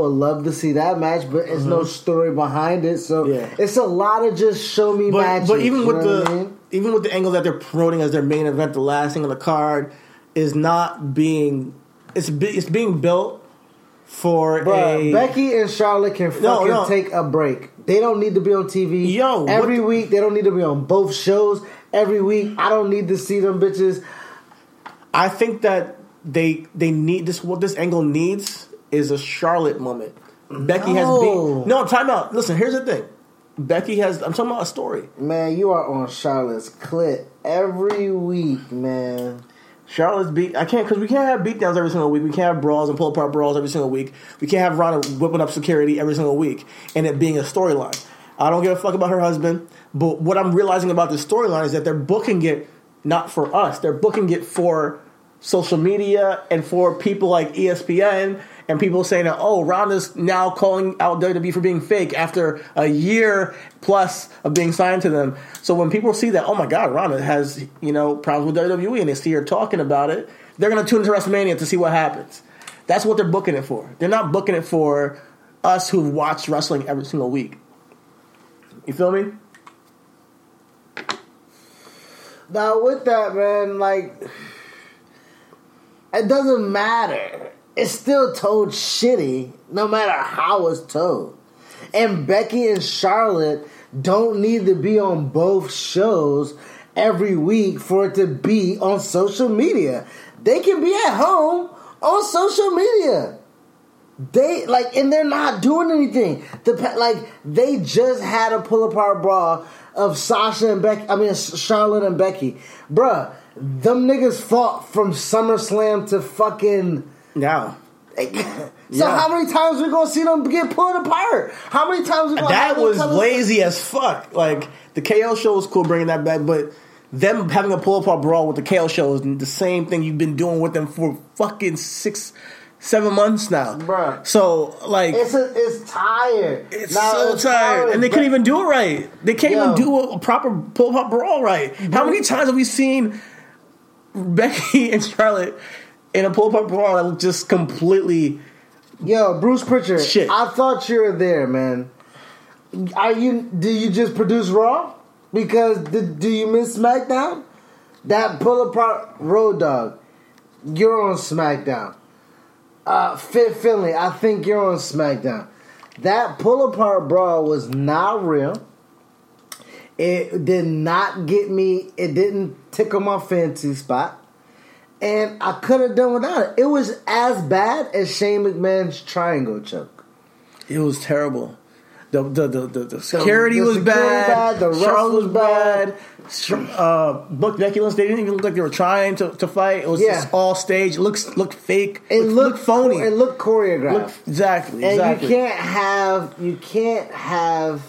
Would love to see that match, but there's no story behind it, so Mm-hmm. Yeah. it's a lot of just show me But matches. but even with the I mean? even with the angle that they're promoting as their main event, the last thing on the card is not being it's be, it's being built for Bruh, a Becky and Charlotte can fucking No, no. take a break. They don't need to be on TV. Yo, every the- week they don't need to be on both shows. Every week I don't need to see them bitches. I think that they they need this. What this angle needs is a Charlotte moment. Becky has No. beat. No, time out. Listen, here's the thing. Becky has. I'm talking about a story. Man, you are on Charlotte's clit every week, man. Charlotte's beat. I can't because we can't have beatdowns every single week. We can't have brawls and pull apart brawls every single week. We can't have Ronda whipping up security every single week and it being a storyline. I don't give a fuck about her husband. But what I'm realizing about this storyline is that they're booking it not for us. They're booking it for social media and for people like ESPN and people saying that oh Ronda's now calling out WWE for being fake after a year plus of being signed to them. So when people see that oh my god Ronda has you know problems with WWE and they see her talking about it, they're gonna tune into WrestleMania to see what happens. That's what they're booking it for. They're not booking it for us who've watched wrestling every single week. You feel me? Now with that, man, like it doesn't matter. It's still told shitty, no matter how it's told. And Becky and Charlotte don't need to be on both shows every week for it to be on social media. They can be at home on social media. They like, and they're not doing anything. The like they just had a pull apart brawl of Sasha and Becky. I mean Charlotte and Becky, bruh. Them niggas fought from SummerSlam to fucking. Now. so Yeah. how many times we gonna see them get pulled apart? How many times we gonna That was lazy as fuck. Like the KO show was cool bringing that back, but them having a pull apart brawl with the KO show is the same thing you've been doing with them for fucking six, seven months now, Bruh. So like. It's a, it's tired. It's Now, so it's tired, and they couldn't even do it right. They can't Yo. even do a, a proper pull up brawl right. How many times have we seen Becky and Charlotte in a pull up brawl that was just completely? Yo, Bruce Prichard. Shit. I thought you were there, man. Are you? Do you just produce Raw? Because did, do you miss SmackDown? That pull apart Road Dog. You're on SmackDown. Uh, Fit Finlay. I think you're on SmackDown. That pull apart brawl was not real. It did not get me. It didn't tickle my fancy spot. And I could have done without it. It was as bad as Shane McMahon's triangle choke. It was terrible. The the the, the, the security the was security bad. bad, the Charlotte was bad. Sh- Uh, Buck they didn't even look like they were trying to, to fight. It was Yeah. just all stage. It looks looked fake. It looked, looked looked phony. It looked choreographed. Looked- exactly. and exactly. you can't have you can't have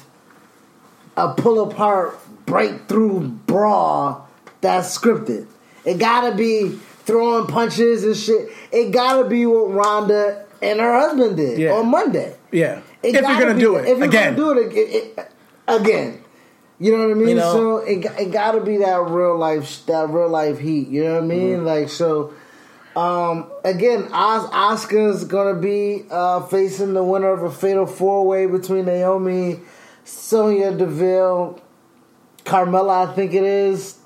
a pull apart breakthrough brawl that's scripted. It gotta be throwing punches and shit. It gotta be what Ronda and her husband did Yeah. on Monday. Yeah. It if you're gonna be- do it if you're again. gonna do it, ag- it, again. You know what I mean? You know? so it, it got to be that real life, that real life heat. You know what I mean? Mm-hmm. Like so. Um, again, Os- Asuka's gonna be uh, facing the winner of a fatal four way between Naomi, Sonya Deville, Carmella, I think it is,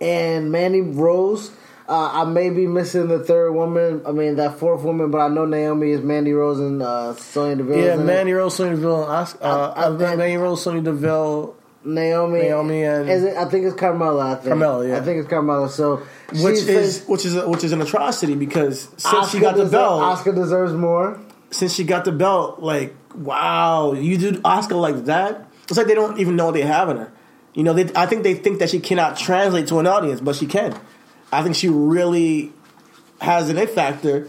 and Mandy Rose. Uh, I may be missing the third woman. I mean that fourth woman, but I know Naomi is Mandy Rose and uh, Sonya Deville. yeah, is in it. Mandy Rose, Sonya Deville, Os- uh, I- I- Mandy Rose, Sonya Deville, Naomi, Naomi and- is it, I think it's Carmella. I think Carmella, yeah. I think it's Carmella. So which is which is a, which is an atrocity because since Asuka she got the deser- belt, Asuka deserves more. since she got the belt, like wow, you do Asuka like that. It's like they don't even know what they have in her. You know, they, I think they think that she cannot translate to an audience, but she can. I think she really has an it factor,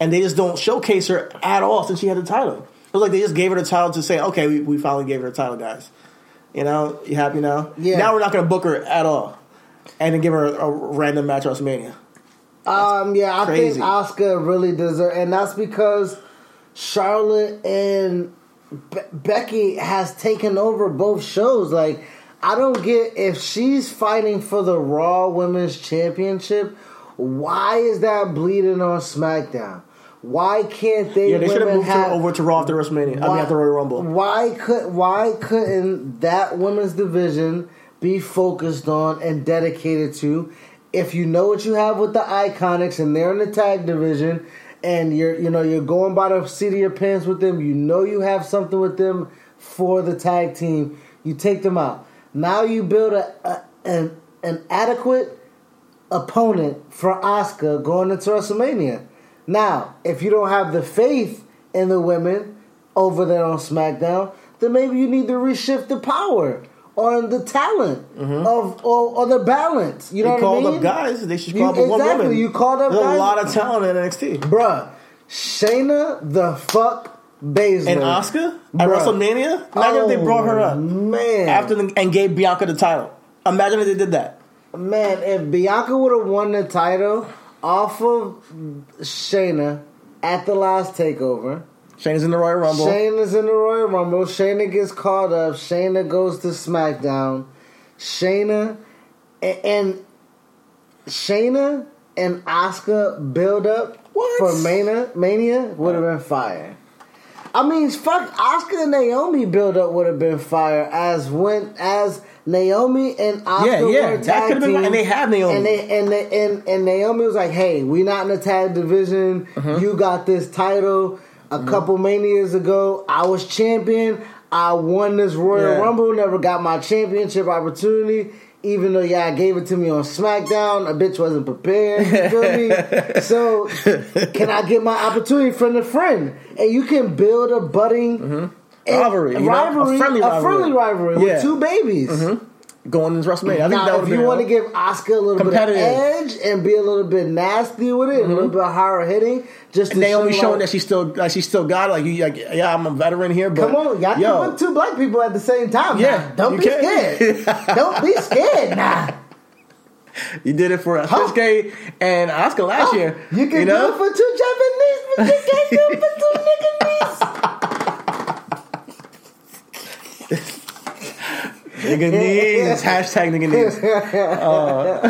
and they just don't showcase her at all since she had the title. It was like they just gave her the title to say, okay, we, we finally gave her the title, guys. You know, you happy now? Yeah. Now we're not going to book her at all, and then give her a, a random match at WrestleMania. Um, yeah, I crazy. think Asuka really deserves, and that's because Charlotte and Be- Becky has taken over both shows. Like, I don't get if she's fighting for the Raw Women's Championship. Why is that bleeding on SmackDown? Why can't they? Yeah, they should have moved her over to Raw after WrestleMania. I mean, after Royal Rumble. Why could why couldn't that women's division be focused on and dedicated to? If you know what you have with the Iconics and they're in the tag division, and you're you know you're going by the seat of your pants with them, you know you have something with them for the tag team. You take them out. Now you build a, a an an adequate opponent for Asuka going into WrestleMania. Now, if you don't have the faith in the women over there on SmackDown, then maybe you need to reshift the power on the talent mm-hmm. of or, or the balance. You know what called I mean? up guys. They should You- call up one woman. you called up There's guys. a lot of talent in NXT. Bruh, Shayna the fuck Baszler. And Asuka at. WrestleMania. Imagine if they brought her Oh, up Man. after the, and gave Bianca the title. Imagine if they did that. Man, if Bianca would have won the title off of Shayna at the last takeover, Shayna's in the Royal Rumble. Shayna's in the Royal Rumble. Shayna gets caught up. Shayna goes to SmackDown. Shayna and, and Shayna and Asuka build up What? for Mania. Mania would have been fire. I mean, fuck, Asuka and Naomi build up would have been fire as when as Naomi and Asuka Yeah, yeah, were tag been- team, and they have Naomi. and they and they, and and Naomi was like, "Hey, we're not in the tag division. Uh-huh. You got this title. A Mm-hmm. couple manias ago, I was champion. I won this Royal Yeah. Rumble, never got my championship opportunity. Even though y'all gave it to me on SmackDown, a bitch wasn't prepared. You feel me? So, can I get my opportunity from the friend? And you can build a budding Mm-hmm. Rivalry, you know? A rivalry, friendly a rivalry. friendly rivalry Yeah. with two babies. Going into WrestleMania. I think Now, that if you want to give Asuka a little bit of edge and be a little bit nasty with it, a little mm-hmm. bit higher hitting, just to Naomi show, showing like, that she still like she still got it. Like you, like yeah, I'm a veteran here. But Come on, y'all yo, can put two black people at the same time. Yeah, now. don't be can. scared. don't be scared now. you did it for. Shinsuke and Asuka last year. You can know? do it for two Japanese, but you can't do it for two niggas. Nigga knees. Hashtag nigga knees. Uh,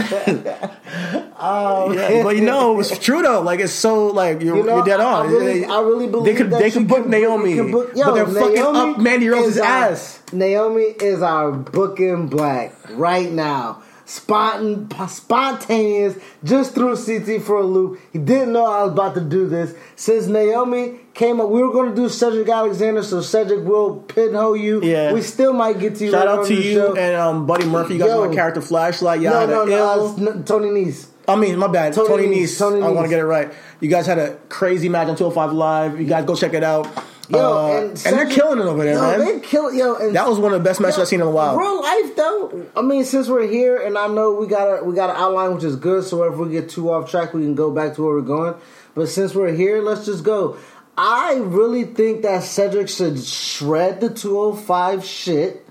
oh, Yeah, but you know it's true though. Like it's so like you're, You know, you're dead on. I really- I really they believe could they could book can- Naomi, can book- yo, but they're fucking Naomi up Mandy Rose's our- uh, ass. Naomi is our booking black right now. Spontan, spontaneous, just threw CT for a loop. He didn't know I was about to do this. Since Naomi came up, we were going to do Cedric Alexander, so Cedric will pinhole you. Yeah. We still might get to you. Shout out to you show. and um, Buddy Murphy. You guys Yo. my character flashlight. Y'all no, no, no, ill. uh, it's n- Tony Nese. I mean, my bad. Tony Tony, Nese, Nese. Tony I want to get it right. You guys had a crazy match on 205 Live. You guys go check it out. Yo, Uh, and, and, they're killing it over there, yo, man. They kill yo. And That was one of the best matches I've seen in a while. Real life though, I mean, since we're here, and I know we got a we got an outline which is good. So if we get too off track, we can go back to where we're going. But since we're here, let's just go. I really think that Cedric should shred the 205 shit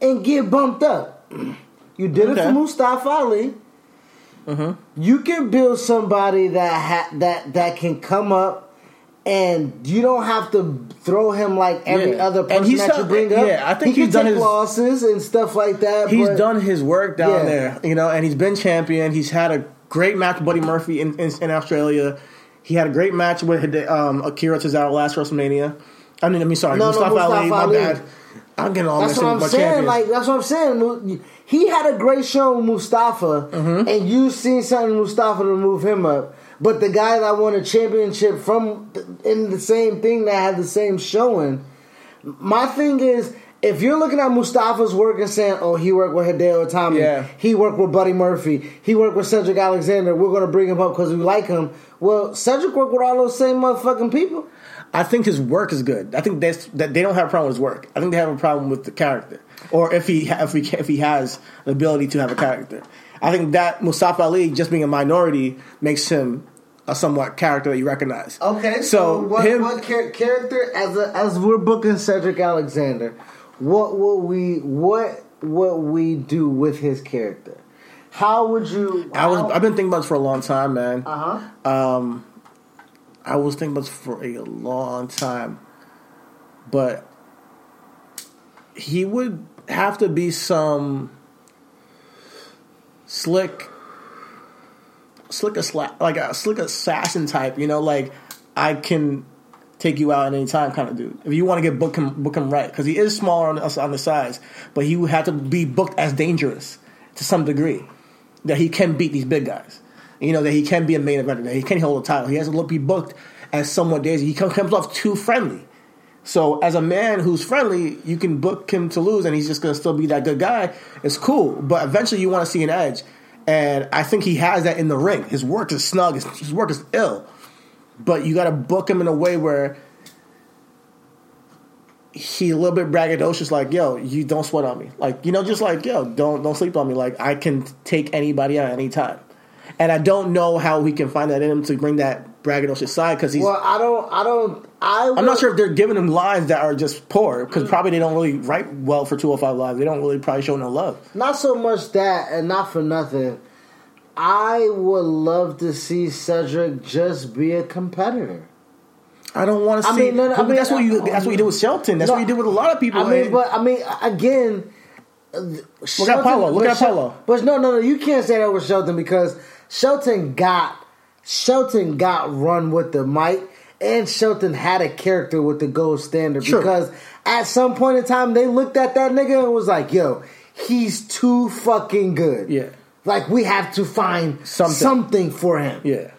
and get bumped up. You did it Okay. for Mustafa Ali. You can build somebody that ha- that that can come up, and you don't have to throw him like every Yeah. other And person he's that you bring up. yeah, I think he he's done his- losses and stuff like that. He's but- done his work down Yeah. there, you know, and he's been champion. He's had a great match with Buddy Murphy in, in, in Australia. He had a great match with um, Akira Tozawa last WrestleMania. I mean, I mean, sorry, No, no, Mustafa, Mustafa Ali. My bad. I'm getting all That's what I'm saying. champions. Like that's what I'm saying. He had a great show with Mustafa, Mm-hmm. and you seen something in Mustafa to move him up. But the guy that won a championship from in the same thing that had the same showing. My thing is, if you're looking at Mustafa's work and saying, "Oh, he worked with Hideo Itami, Yeah. he worked with Buddy Murphy, he worked with Cedric Alexander," we're going to bring him up because we like him. Well, Cedric worked with all those same motherfucking people. I think his work is good. I think that's that they don't have a problem with his work. I think they have a problem with the character, or if he if he if he has the ability to have a character. I think that Mustafa Ali just being a minority makes him a somewhat character that you recognize. Okay, so, so, what, him what char- character as a, as we're booking Cedric Alexander, what will we what what we do with his character? How would you? I was I've been thinking about this for a long time, man. uh huh. Um, I was thinking about this for a long time, but he would have to be some slick, slick a sla- like a slick assassin type. You know, like I can take you out at any time kind of dude. If you want to get book him, book him right because he is smaller on the, on the size, but he would have to be booked as dangerous to some degree that he can beat these big guys. You know that he can be a main eventer, that he can hold a title. He has to look be booked as somewhat dangerous. He comes off too friendly. So as a man who's friendly, you can book him to lose, and he's just gonna still be that good guy. It's cool, but eventually you want to see an edge, and I think he has that in the ring. His work is snug. His, his work is ill, but you got to book him in a way where he a little bit braggadocious, like yo, you don't sweat on me, like you know, just like yo, don't don't sleep on me, like I can take anybody out anytime, and I don't know how we can find that in him to bring that braggadocious side because he's. Well, I don't. I don't. I. I'm not sure if they're giving him lines that are just poor because probably they don't really write well for 205 Live. They don't really probably show no love. Not so much that, and not for nothing. I would love to see Cedric just be a competitor. I don't want to I see. mean, no, no, I mean, that's what you. uh, That's what you did with Shelton. That's No, what you did with a lot of people. I mean, and- but I mean, again, Look at Paulo. Look at Paulo. But no, no, no, you can't say that with Shelton because Shelton got Shelton got run with the mic, and Shelton had a character with the gold standard Sure. because at some point in time they looked at that nigga and was like, "Yo, he's too fucking good." Yeah. like we have to find Something. something, for him. yeah.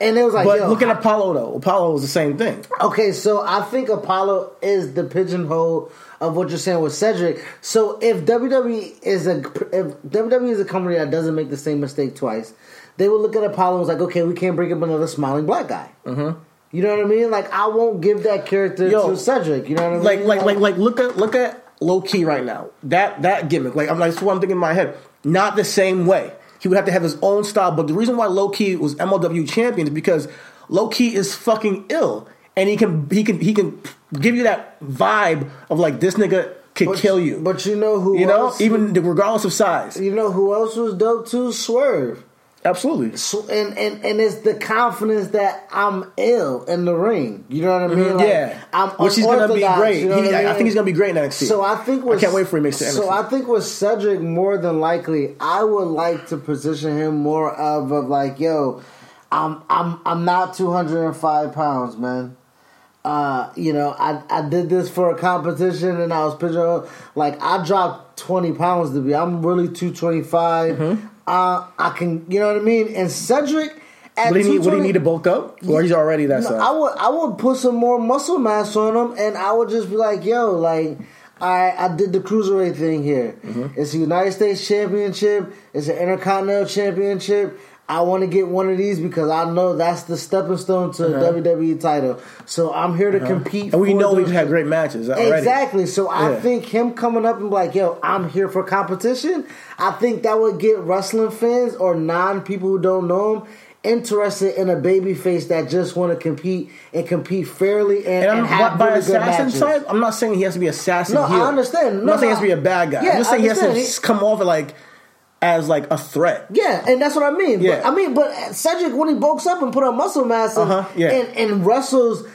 And it was like, but look at Apollo though. Apollo was the same thing. Okay, so I think Apollo is the pigeonhole of what you're saying with Cedric. So if WWE is a if WWE is a company that doesn't make the same mistake twice, they would look at Apollo and was like, okay, we can't bring up another smiling black guy. Mm-hmm. You know what I mean? Like I won't give that character Yo, to Cedric. You know what I mean? Like like like like look at look at Low Ki right now. That that gimmick. Like I'm like that's what I'm thinking in my head. Not the same way. He would have to have his own style. But the reason why Low Ki was MLW champion is because Low Ki is fucking ill, and he can he can he can give you that vibe of like this nigga could But- kill you. But you know who you know, else? even regardless of size. you know who else was dope too? Swerve. Absolutely. So, and, and and it's the confidence that I'm ill in the ring. You know what I mean? Like, yeah, I'm which he's gonna be great. you know He- I, mean? think he's gonna be great next NXT. So I think with, I can't wait for him to make So I think with Cedric, more than likely, I would like to position him more of, of like, yo, I'm I'm I'm not 205 pounds, man. Uh, you know, I I did this for a competition, and I was picturing like I dropped 20 pounds to be. I'm really 225. Mm-hmm. Uh, I can, you know what I mean. And Cedric. At would he need? Would he 220 need to bulk up, or he's already that no, size? I would I would put some more muscle mass on him, and I would just be like, "Yo, like I I did the cruiserweight thing here. Mm-hmm. It's a United States Championship. It's an Intercontinental Championship. I want to get one of these because I know that's the stepping stone to Uh-huh. WWE title. So I'm here to compete. and we know we've had great matches already. Exactly. So I think him coming up and be like, "Yo, I'm here for competition." I think that would get wrestling fans or non people who don't know him interested in a baby face that just want to compete and compete fairly and, And I'm and have by, by really good assassin matches. type. I'm not saying he has to be assassin. No, I heel. understand. I'm No, not saying he has to be a bad guy. Yeah, I'm just saying he has to understand. s- come off like as like a threat. Yeah, and that's what I mean. Yeah. But, I mean, but Cedric when he bulks up and put on muscle mass and, Uh-huh, yeah. and, and wrestles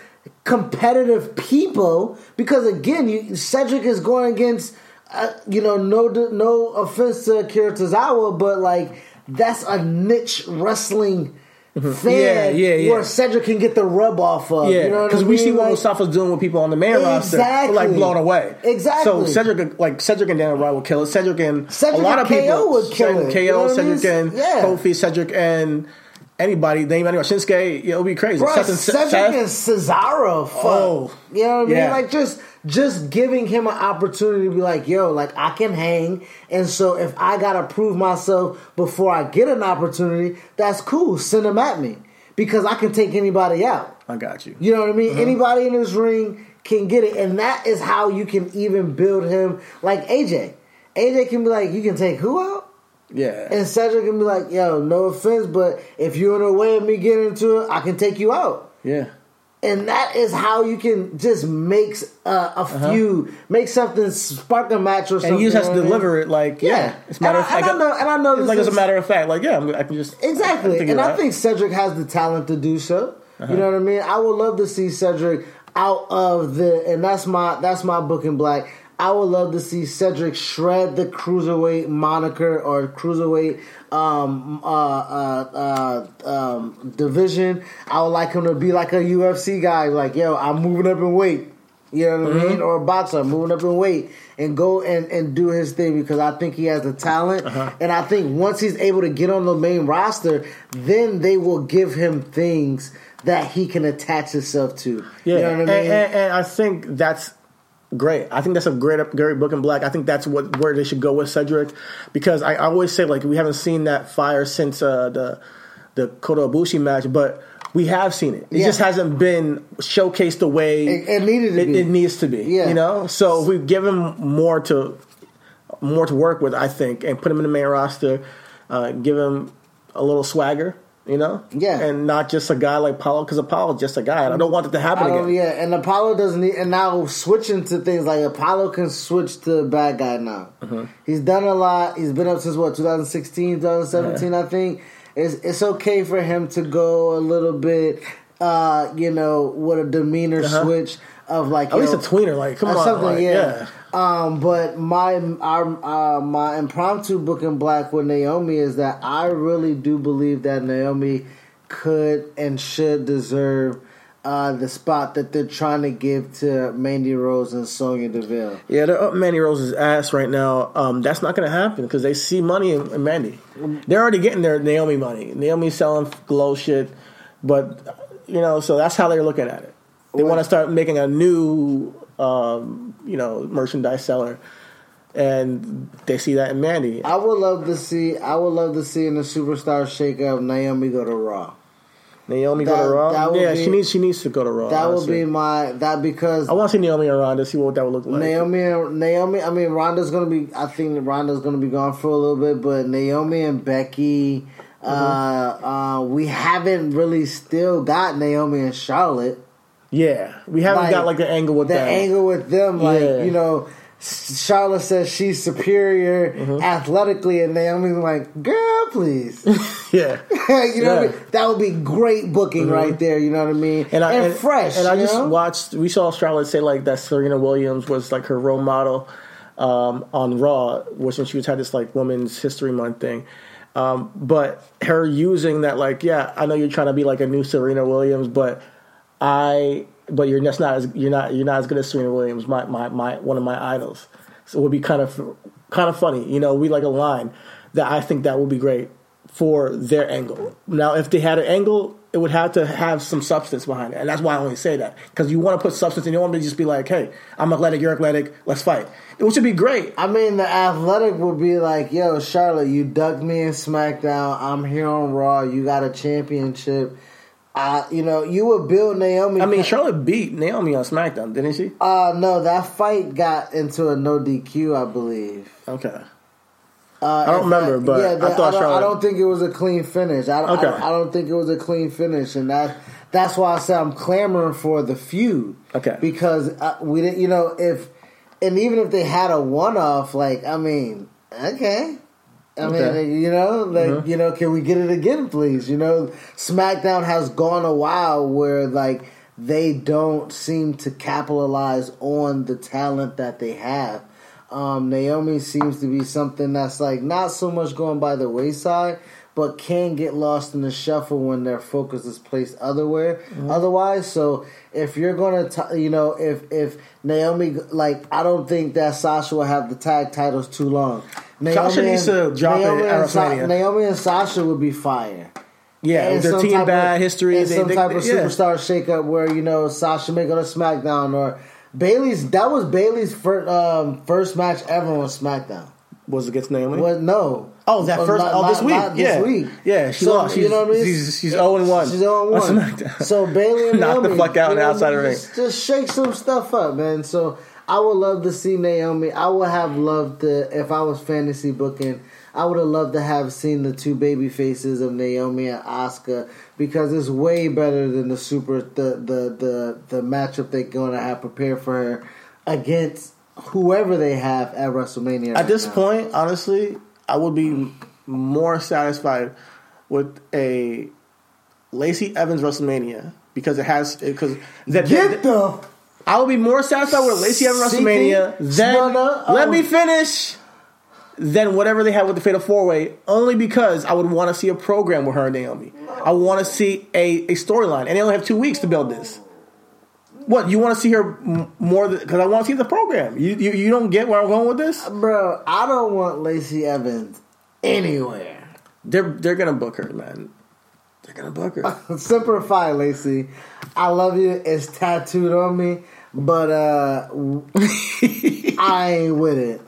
competitive people, because again, you, Cedric is going against, uh, you know, no no offense to Akira Tozawa, but like that's a niche wrestling. Fan Mm-hmm. Yeah, yeah, yeah. where Cedric can get the rub off of. Yeah, you know because we mean? see what Like- Mustafa's doing with people on the main roster, Exactly. like blown away. Exactly. So Cedric, like Cedric and Daniel Bryan will kill it. Cedric and Cedric a lot and of people KO would kill Cedric- it. KO, You know I Cedric mean? and Yeah. Kofi, Cedric and anybody. Name anyone. Shinsuke. It'll be crazy. Bro, Seth and Cedric Seth. and Cesaro, fuck. Oh. you know what I mean? Yeah. Like just just giving him an opportunity to be like, yo, like I can hang, and so if I gotta prove myself before I get an opportunity, that's cool. Send him at me because I can take anybody out. I got you. You know what I mean? Uh-huh. Anybody in this ring can get it, and that is how you can even build him like AJ. AJ can be like, you can take who out? Yeah. And Cedric can be like, yo, no offense, but if you're in the way of me getting into it, I can take you out. yeah. And that is how you can just make uh, a few, make something spark a match or something. Uh-huh. And you just have to I deliver it like yeah. Yeah. It's a matter of And I- fact. and I know- and I know it's this like as a matter of fact. Like yeah, I'm, I can just Exactly. figure and I think Cedric has the talent to do so. You know what I mean? I would love to see Cedric out of the and that's my that's my book in black. I would love to see Cedric shred the cruiserweight moniker or cruiserweight um, uh, uh, uh, um, division. I would like him to be like a UFC guy, like yo, I'm moving up in weight. You know what I mean? Or a boxer moving up in weight and go and, and do his thing because I think he has the talent. And I think once he's able to get on the main roster, then they will give him things that he can attach himself to. Yeah, You know what I mean? and, and, and I think that's great. I think that's a great, great book in black. I think that's what where they should go with Cedric, because I, I always say like we haven't seen that fire since uh, the the Kota Ibushi match, but we have seen it. It Yeah. just hasn't been showcased the way It- it needed to it, be. it needs to be. Yeah. you know. So we give him more to more to work with, I think, and put him in the main roster, uh, give him a little swagger. You know, Yeah. and not just a guy like Paulo, because Apollo's just a guy, and I don't want it to happen again. yeah, and Apollo doesn't need. And now switching to things like Apollo can switch to bad guy now. Uh-huh. He's done a lot. He's been up since what 2016, 2017, I think. It's it's okay for him to go a little bit, uh, you know, with a demeanor switch of like Uh-huh. At least yo, a tweener, like come on, something, like, yeah. Um, but my our uh, my impromptu book in black with Naomi is that I really do believe that Naomi could and should deserve uh, the spot that they're trying to give to Mandy Rose and Sonya Deville. Yeah, they're up Mandy Rose's ass right now. Um, that's not going to happen because they see money in, in Mandy. They're already getting their Naomi money. Naomi selling glow shit. but you know, so that's how they're looking at it. They want to start making a new, um, you know, merchandise seller, and they see that in Mandy. I would love to see. I would love to see in the superstar shakeup Naomi go to Raw. Naomi go to Raw. that Yeah, be- she needs she needs to go to Raw. That would be my that because I want to see Naomi around to see what that would look like. Naomi and Naomi. I mean, Ronda's gonna be. I think Ronda's gonna be gone for a little bit, but Naomi and Becky. Mm-hmm. Uh, uh, we haven't really still got Naomi and Charlotte. Yeah, we haven't Like, got like the angle with the that. angle with them, like Yeah. you know, Charlotte says she's superior Mm-hmm. athletically, and Naomi's like, "Girl, please." yeah, you know, what I mean? that would be great booking right there. You know what I mean? and I and fresh. And I just know? watched. We saw Charlotte say like that. Serena Williams was like her role model um, on Raw, which when she was had this like Women's History Month thing. Um, but her using that like, yeah, I know you're trying to be like a new Serena Williams, but I, but you're just not as you're not you're not as good as Serena Williams, my my, my one of my idols. So it would be kind of kind of funny, you know. We like a line that I think that would be great for their angle. Now, if they had an angle, it would have to have some substance behind it, and that's why I only say that because you want to put substance, and you don't want to just be like, "Hey, I'm athletic, you're athletic, let's fight," which would be great. I mean, the athletic would be like, "Yo, Charlotte, you ducked me in SmackDown. I'm here on Raw. You got a championship." Uh, you know, you would build Naomi. I mean, Charlotte beat Naomi on SmackDown, didn't she? Uh, no, that fight got into a no DQ, I believe. Okay. Uh, I don't remember, but I that- thought don't, Charlotte- I don't think it was a clean finish. I, Okay. I, don't, I don't think it was a clean finish, and that that's why I said I'm clamoring for the feud. Okay. because uh, we didn't, you know, if and even if they had a one off, like I mean, okay. I Okay. Mean, you know, like you know, can we get it again, please? You know, SmackDown has gone a while where like they don't seem to capitalize on the talent that they have. Um, Naomi seems to be something that's like not so much going by the wayside, but can get lost in the shuffle when their focus is placed otherwhere. Mm-hmm. Otherwise, so if you're gonna, t- you know, if if Naomi, like, I don't think that Sasha will have the tag titles too long. Naomi Sasha needs to drop it Naomi at and Sa- Naomi and Sasha would be fire. Yeah, And their team bad of, history, and they, some they- type of yeah. superstar shakeup where you know Sasha may go to SmackDown or Bayley's. That was Bayley's first um, first match ever on SmackDown. was against Naomi. What? No. Oh, that first- not- oh, this week. not Yeah. this week. Yeah, she so, lost. you know what I mean? she's- she's 0 and 1 She's 0 and on 1. So Bayley and Knock the fuck out you know, outside the ring. Just, just shake some stuff up, man. So I would love to see Naomi. I would have loved to if I was fantasy booking. I would have loved to have seen the two baby faces of Naomi and Asuka because it's way better than the super the the the, the matchup they're gonna have prepared for her against whoever they have at WrestleMania. At right this now. point, honestly, I would be more satisfied with a Lacey Evans WrestleMania because it has because that get the I would be more satisfied with Lacey Evans WrestleMania than let me finish than whatever they had with the Fatal Four Way. Only because I would want to see a program with her and Naomi. I want to see a, a storyline, and they only have two weeks to build this. What you want to see her m- more because I want to see the program. You, you you don't get where I'm going with this. bro. I don't want Lacey Evans anywhere. They're they're gonna book her, man. They're gonna book her. Simplify, Lacey. I love you. It's tattooed on me, but uh I ain't with it.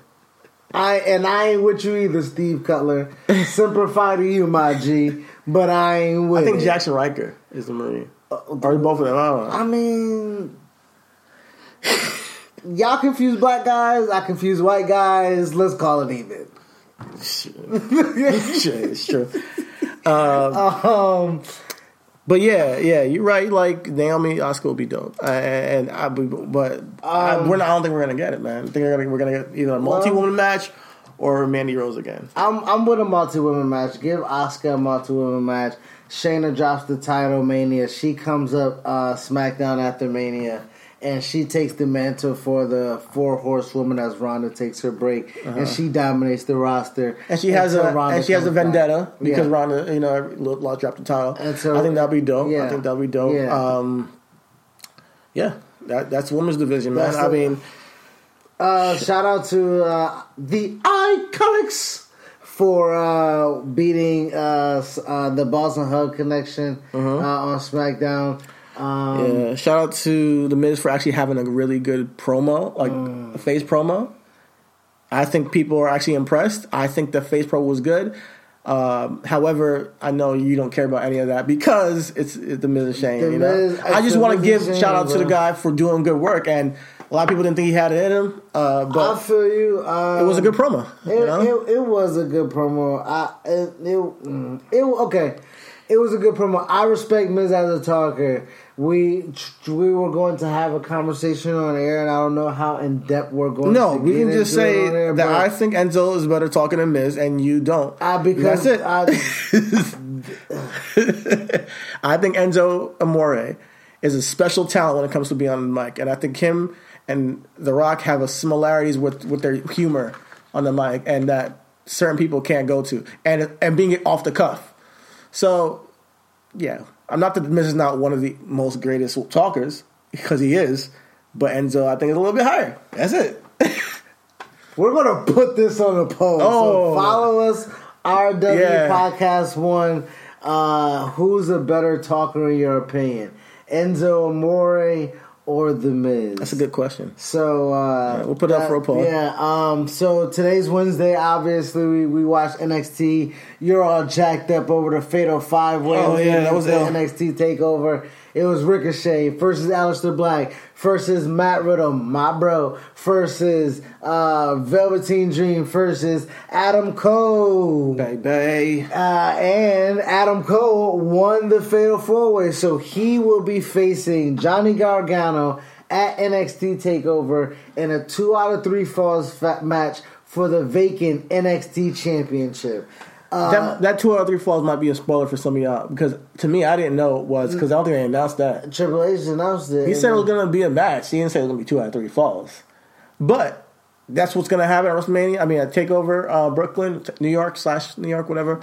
I and I ain't with you either, Steve Cutler. Simplify to you, my G, but I ain't with I think it. Jaxson Ryker is the Marine. Or both of them. I don't. I mean, y'all confuse black guys. I confuse white guys. Let's call it even. Shit, it's true. Um, But yeah, yeah, you're right. Like Naomi Asuka will be dope, uh, and I, but I, we're not, I don't think we're gonna get it, man. I think we're gonna we're gonna get either a multi woman match or Mandy Rose again. I'm I'm with a multi woman match. Give Asuka a multi woman match. Shayna drops the title Mania. She comes up uh, SmackDown after Mania, and she takes the mantle for the four horsewoman as Ronda takes her break, and she dominates the roster. Uh-huh. And she has a Ronda and she has a comes back. vendetta because Yeah. Ronda, you know, lost dropped the title. And so- I think that'll be dope. I Yeah. think that'll be dope. Yeah. Um, yeah, that that's women's division, man. That's I the- mean, Uh, shout out to uh, the Iconics for uh, beating uh, uh, the Boss 'n' Hug Connection uh, on SmackDown. Um, Yeah, shout out to the Miz for actually having a really good promo, like Mm. a face promo. I think people are actually impressed. I think the face promo was good. Um, however, I know you don't care about any of that because it's, it's the Miz and Shane. You know? Miz- I just want to give shout out to the guy for doing good work, and a lot of people didn't think he had it in him, uh, I feel you. Um, it was a good promo. It, you know? it, it was a good promo. I it, it, mm, it okay. It was a good promo. I respect Miz as a talker. We we were going to have a conversation on air, and I don't know how in depth we're going. To No, we can just say air, that I think Enzo is better talking than Miz, and you don't. I because That's it. I, I think Enzo Amore is a special talent when it comes to being on the mic, and I think him and The Rock have a similarities with with their humor on the mic, and that certain people can't go to, and and being off the cuff. So, yeah, I'm not that Miz is not one of the most greatest talkers because he is, but Enzo I think is a little bit higher. That's it. we're gonna put this on a poll. Oh. So follow us, RW Yeah. Podcast One. Uh, who's a better talker in your opinion, Enzo Amore or The Miz? That's a good question. So uh, Yeah, we'll put it up for a poll. Yeah. Um. So today's Wednesday. Obviously, we, we watched NXT. You're all jacked up over the Fatal Five Way. Oh, yeah, that was the ill. NXT Takeover. It was Ricochet versus Aleister Black versus Matt Riddle, my bro, versus uh, Velveteen Dream versus Adam Cole. Baby. Uh, and Adam Cole won the Fatal Four Way, so he will be facing Johnny Gargano at NXT Takeover in a two out of three falls fa- match for the vacant NXT Championship. Uh, that, that two out of three falls might be a spoiler for some of y'all because to me I didn't know it was because I don't think they announced that. Triple H announced it. He said it was going to be a match. He didn't say it was going to be two out of three falls. But that's what's going to happen at WrestleMania. I mean, at Takeover uh, Brooklyn, New York slash New York, whatever.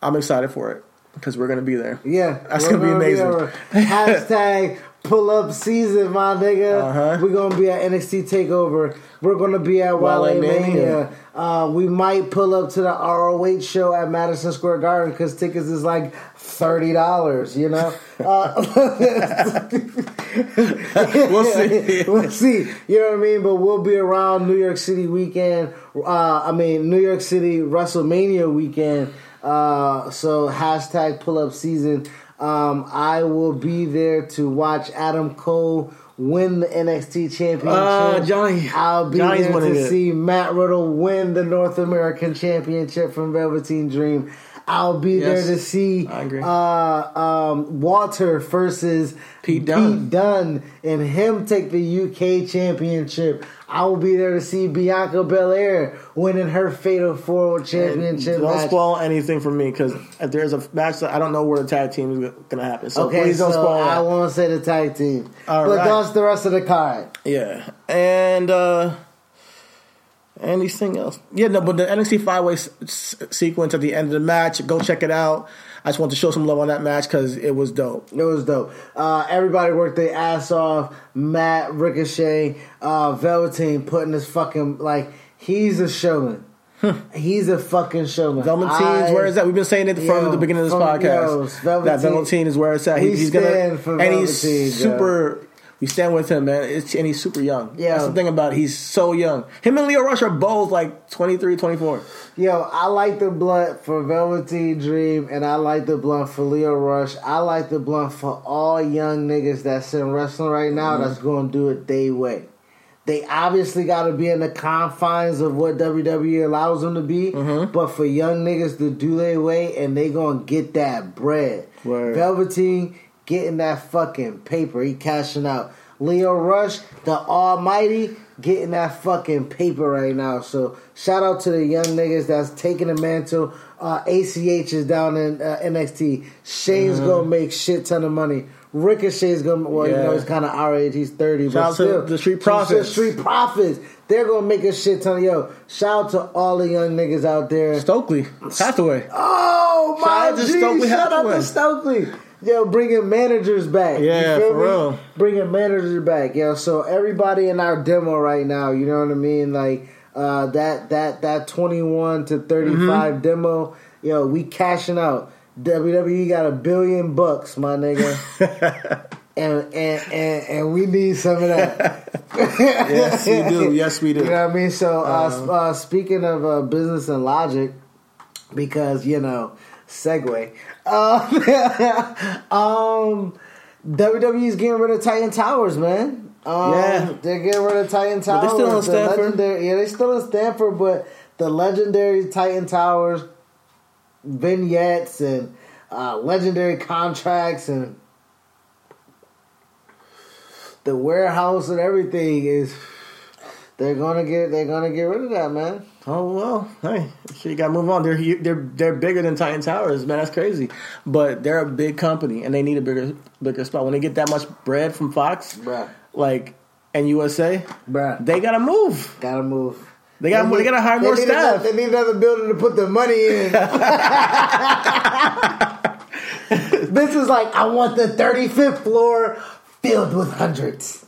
I'm excited for it because we're going to be there. Yeah, That's we're gonna be amazing. Hashtag pull up season, my nigga. Uh-huh. We're gonna be at NXT Takeover. We're gonna be at Wale. Mania. Uh, we might pull up to the ROH show at Madison Square Garden because tickets is like thirty dollars. You know. Uh, We'll see. we'll see. You know what I mean? But we'll be around New York City weekend. Uh, I mean, New York City WrestleMania weekend. Uh, so hashtag pull up season. Um, I will be there to watch Adam Cole win the NXT championship. Uh, Johnny- I'll be Johnny's there to see Matt Riddle win the North American Championship from Velveteen Dream. I'll be Yes, there to see I agree. Uh, um, Walter versus Pete Dunne. Pete Dunne and him take the UK championship. I will be there to see Bianca Belair winning her Fatal Four championship don't match. spoil anything for me because if there's a match I don't know where the tag team is going to happen. So okay, please don't so spoil I won't say the tag team, All but right. that's the rest of the card. Yeah, and uh anything else? Yeah, no, but the NXT five way s- sequence at the end of the match, go check it out. I just want to show some love on that match because it was dope. It was dope. Uh, everybody worked their ass off. Matt Ricochet, uh, Velveteen putting this fucking like he's a showman. he's a fucking showman. Velveteen's I- where is that? We've been saying it from Yo, the beginning of this from- podcast. yo, Velveteen- that Velveteen is where it's at. He- he's gonna for and he's Velveteen, yo. super. We stand with him, man. It's, and he's super young. Yeah. That's the thing about it. He's so young. Him and Lio Rush are both like 23, 24. Yo, I like the blunt for Velveteen Dream, and I like the blunt for Lio Rush. I like the blunt for all young niggas that's in wrestling right now mm-hmm. that's going to do it they way. They obviously got to be in the confines of what WWE allows them to be, mm-hmm. but for young niggas to do their way, and they going to get that bread. Word. Velveteen getting that fucking paper. He cashing out. Lio Rush, the Almighty, getting that fucking paper right now. So shout out to the young niggas that's taking the mantle. Uh, ACH is down in uh, NXT. Shane's gonna make shit ton of money. Ricochet's gonna well, you Mm-hmm. Know, he's kind of our age. He's thirty, Shout but out to still, the Street the Profits. Street Profits. They're gonna make a shit ton of yo. Shout out to all the young niggas out there. Stokely, Hathaway. Oh my Shout out to Shout out to Stokely. Yo, bringing managers back. You Yeah, feel for me? real. Bringing managers back. Yo, so everybody in our demo right now, you know what I mean? Like, uh, that that that twenty one to thirty five demo. Yo, we cashing out. WWE got a billion bucks, my nigga. And, and, and, and we need some of that. yes, we do. Yes, we do. You know what I mean? So, uh, sp- uh, speaking of uh, business and logic, because you know, segue. Uh, um, WWE's getting rid of Titan Towers, man. Um, Yeah. they're getting rid of Titan Towers. they're still in Stamford. legendary- yeah, they're still in Stamford, but the legendary Titan Towers vignettes and uh, legendary contracts and the warehouse and everything is they're gonna get they're gonna get rid of that man. Oh well, hey, so you got to move on. They're they're they're bigger than Titan Towers, man. That's crazy, but they're a big company and they need a bigger bigger spot. When they get that much bread from Fox, Bruh. like and USA, Bruh. they gotta move. Gotta move. They got they, need- gotta hire they more staff. Another, they need another building to put the money in. this is like I want the 35th floor filled with hundreds.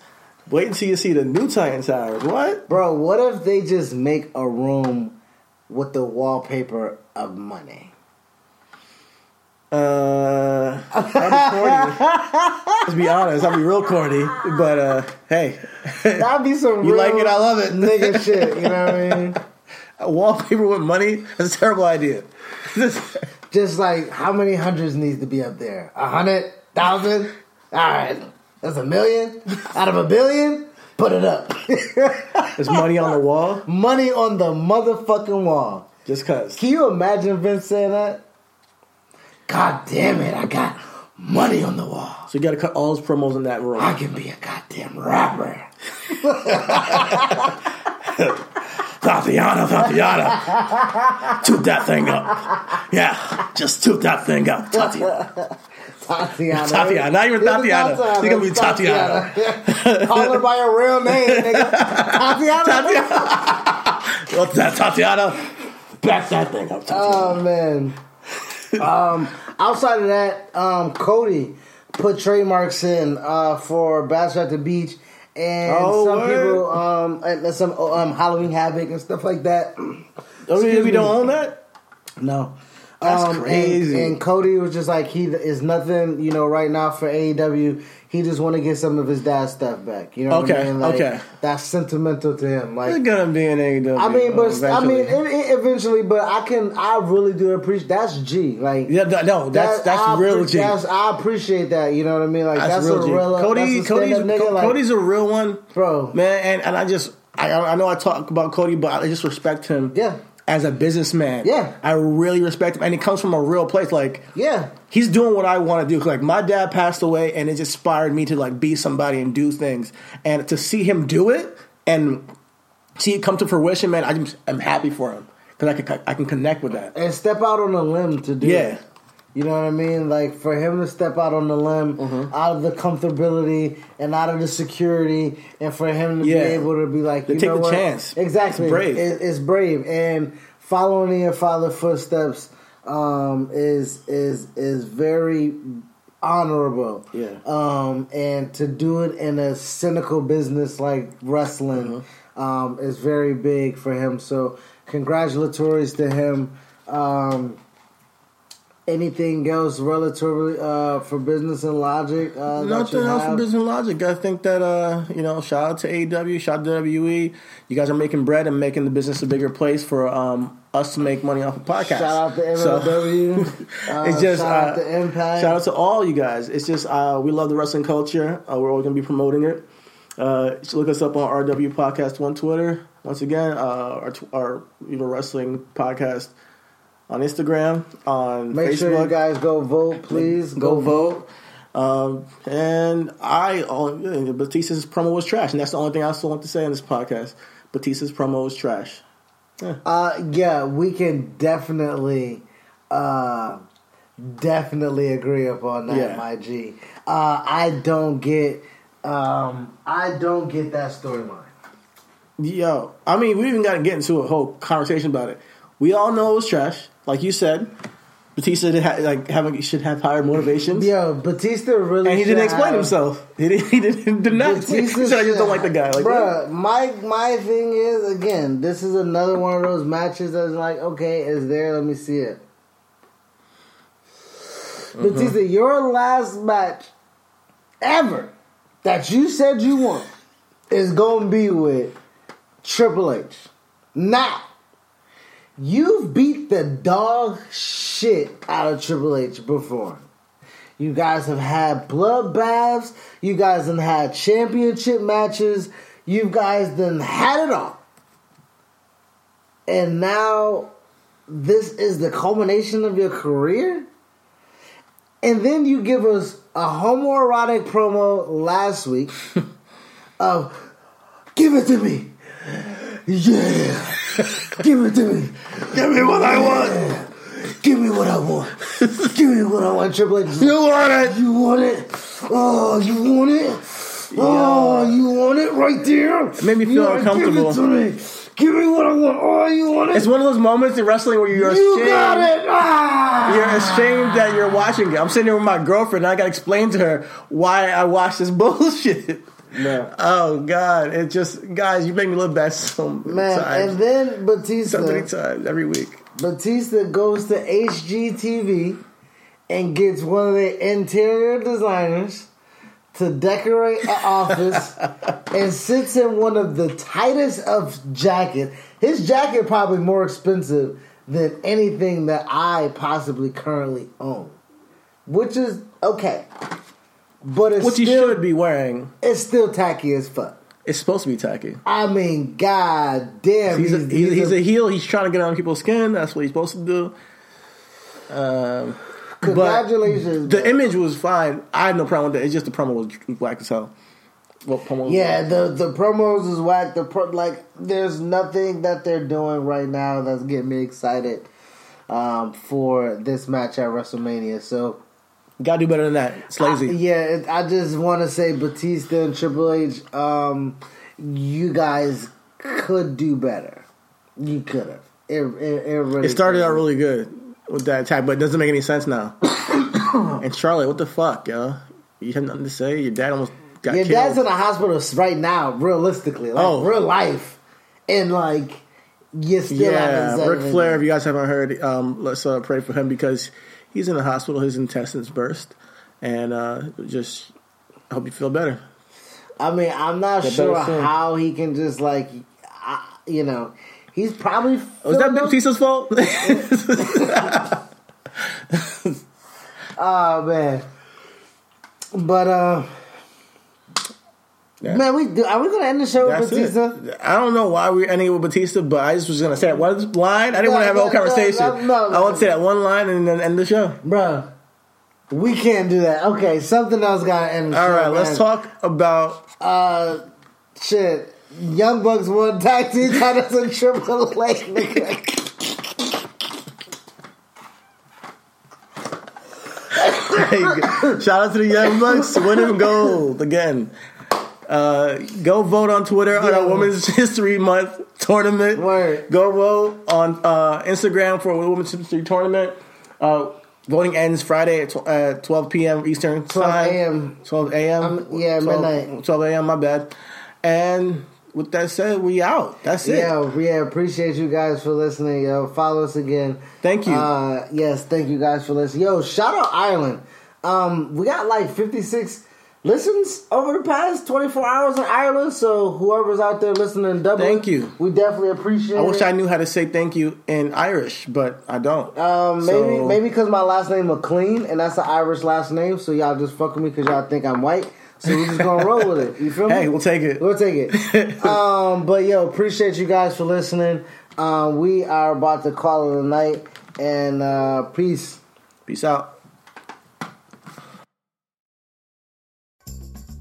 Wait until you see the new Titan Towers. What? Bro, what if they just make a room with the wallpaper of money? Uh, that'd be corny. Let's be honest, I'll be real corny. But uh, hey, That'd be some You like it? I love it. nigga shit. You know what I mean? wallpaper with money. That's a terrible idea. Just like how many hundreds needs to be up there? A hundred thousand? All right, that's a million out of a billion. Put it up. There's money on the wall. Money on the motherfucking wall. Just cause. Can you imagine Vince saying that? God damn it! I got money on the wall. So you got to cut all his promos in that room. I can be a goddamn rapper. Tatiana, Tatiana, toot that thing up. Yeah, just toot that thing up, Tatiana. Tatiana. Tatiana, not even Tatiana. Tatiana. It's gonna be It's Tatiana. Call her by her real name, nigga. Tatiana. Tatiana, what's that, Tatiana? Back that thing up, Tatiana. Oh man. um, outside of that, um, Cody put trademarks in uh, for Bash at the Beach, and Oh, some word. people, um, some um, Halloween Havoc and stuff like that. oh, excuse we don't own that. No. That's Um, and- crazy. And, Cody was just like he is nothing, you know, right now for AEW. He just want to get some of his dad's stuff back. You know what I mean? Like, okay. That's sentimental to him. Like It's gonna be an AEW. I mean, but I mean, eventually. it, it eventually. But I can, I really do appreciate. That's G. Like, yeah, th- no, that's that- that's I real G. That's, I appreciate that. You know what I mean? Like, That's, that's, real a G. real. Cody, a Cody's, nigga. Like, Cody's a real one, Bro. man. And, and I just, I, I know I talk about Cody, but I just respect him. Yeah. As a businessman, Yeah. I really respect him, and he comes from a real place. Like, yeah, he's doing what I want to do. Like my dad passed away, and it just inspired me to like be somebody and do things. And to see him do it and see it come to fruition, man, I just I'm happy for him because I can I can connect with that. and step out on a limb to do. Yeah. it. You know what I mean? Like for him to step out on the limb, Mm-hmm. out of the comfortability and out of the security, and for him to Yeah. be able to be like, you take know the what? chance. Exactly, It's brave. It- it's brave, and following in your father's footsteps um, is is is very honorable. Yeah. Um, and to do it in a cynical business like wrestling Mm-hmm. um, is very big for him. So congratulatories to him. Um, anything else relatively uh, for business and logic? Uh, Nothing else have? from business logic. I think that uh, you know, shout out to AEW, shout out to WWE. You guys are making bread and making the business a bigger place for um, us to make money off of podcasts. Shout out to So- MLW. uh, it's just shout out uh, to Impact. Shout out to all you guys. It's just uh, we love the wrestling culture. Uh, we're always going to be promoting it. Uh, so look us up on RW Podcast on Twitter. Once again, uh, our, our you know wrestling podcast on Instagram, on Make Facebook. sure you guys go vote, please. go vote. Um, and I, oh, Batista's promo was trash, and that's the only thing I still want to say on this podcast. Batista's promo was trash. Uh, yeah, we can definitely, uh, definitely agree upon that, Yeah. my G. Uh, I don't get, um, I don't get that storyline. Yo, I mean, we even got to get into a whole conversation about it. We all know it was trash, like you said. Batista did ha- like having should have higher motivations. Yo, Batista really. And he didn't explain have- himself. He didn't. He didn't. Did not. He said, "I just don't like the guy." Like, Bruh, my my thing is again, this is another one of those matches that's like, okay, is there. Let me see it. Mm-hmm. Batista, your last match ever that you said you won is gonna be with Triple H. Now, you've beat the dog shit out of Triple H before. You guys have had bloodbaths. You guys have had championship matches. You guys done had it all. And now this is the culmination of your career? And then you give us a homoerotic promo last week of give it to me. Yeah. Give it to me. Give me what I want. Give me what I want. Give me what I want, Triple H. You want it? You want it? Oh, you want it? Oh, you want it right there? It made me feel Yeah, uncomfortable. Give it to me. Give me what I want. Oh, you want it? It's one of those moments in wrestling where you're you ashamed. got it. Ah. You're ashamed that you're watching it. I'm sitting there with my girlfriend, and I got to explain to her why I watch this bullshit. Man. Oh God! It just guys, you make me look bad so many Man, times. and then Batista, so many times every week. Batista goes to HGTV and gets one of the interior designers to decorate an office and sits in one of the tightest of jackets. His jacket probably more expensive than anything that I possibly currently own, which is okay. But it's What you still should be wearing. it's still tacky as fuck. It's supposed to be tacky. I mean, god damn, He's a, he's, he's a heel. He's trying to get on people's skin. That's what he's supposed to do. Um, congratulations. the image was fine. I had no problem with it. It's just the promo was whack as hell. What promo? was Yeah, the the promos is whack. The pro, like, there's nothing that they're doing right now that's getting me excited um, for this match at WrestleMania. So Gotta do better than that. It's lazy. I- yeah, I just want to say Batista and Triple H, um, you guys could do better. You could have. It, it, it really It started out really good with that attack, but it doesn't make any sense now. and Charlotte, what the fuck, yo? You have nothing to say? Your dad almost got Your killed. dad's in the hospital right now, realistically, like Oh. real life, and like you still yeah, Ric. Flair. If you guys haven't heard, um, let's uh, pray for him because he's in the hospital. His intestines burst, and uh, just I hope you feel better. I mean, I'm not Get sure how he can just like, I, you know, he's probably. Was that filled up- Batista's fault? Oh man, but uh, Man, we do, are we gonna end the show with Batista? it. I don't know why we're ending it with Batista, but I just was gonna say that one line. I didn't want to have a whole No, no, conversation. no, no, no. I want to say that one line and then end the show. bro. we can't do that. Okay, something else got to end. The All show, right, let's talk about Uh, shit. Young Bucks won tag team titles in Triple H. nigga. Shout out to the Young Bucks, winning gold again. Uh, go vote on Twitter on Yeah. our Women's History Month tournament. Word. Go vote on uh, Instagram for a Women's History Tournament. Uh, voting ends Friday at, tw- at 12 p.m. Eastern 12 time. a.m.. 12 a.m. Um, yeah, 12 midnight. 12 a.m. My bad. And with that said, we out. That's it. Yeah, we appreciate you guys for listening. Yo, follow us again. Thank you. Uh, yes, thank you guys for listening. Yo, shout out Ireland. Um, we got like 56 listens over the past 24 hours in Ireland. So whoever's out there listening in Dublin, Thank you. We definitely appreciate I wish it. I knew how to say thank you in Irish, but I don't. Um, maybe So- maybe because my last name McLean and that's an Irish last name, so y'all just fuck with me because y'all think I'm white. So we're just gonna roll with it. You feel me? Hey, we'll take it. We'll take it. um, but yo, appreciate you guys for listening. Um, we are about to call it a night, and uh, peace. Peace out.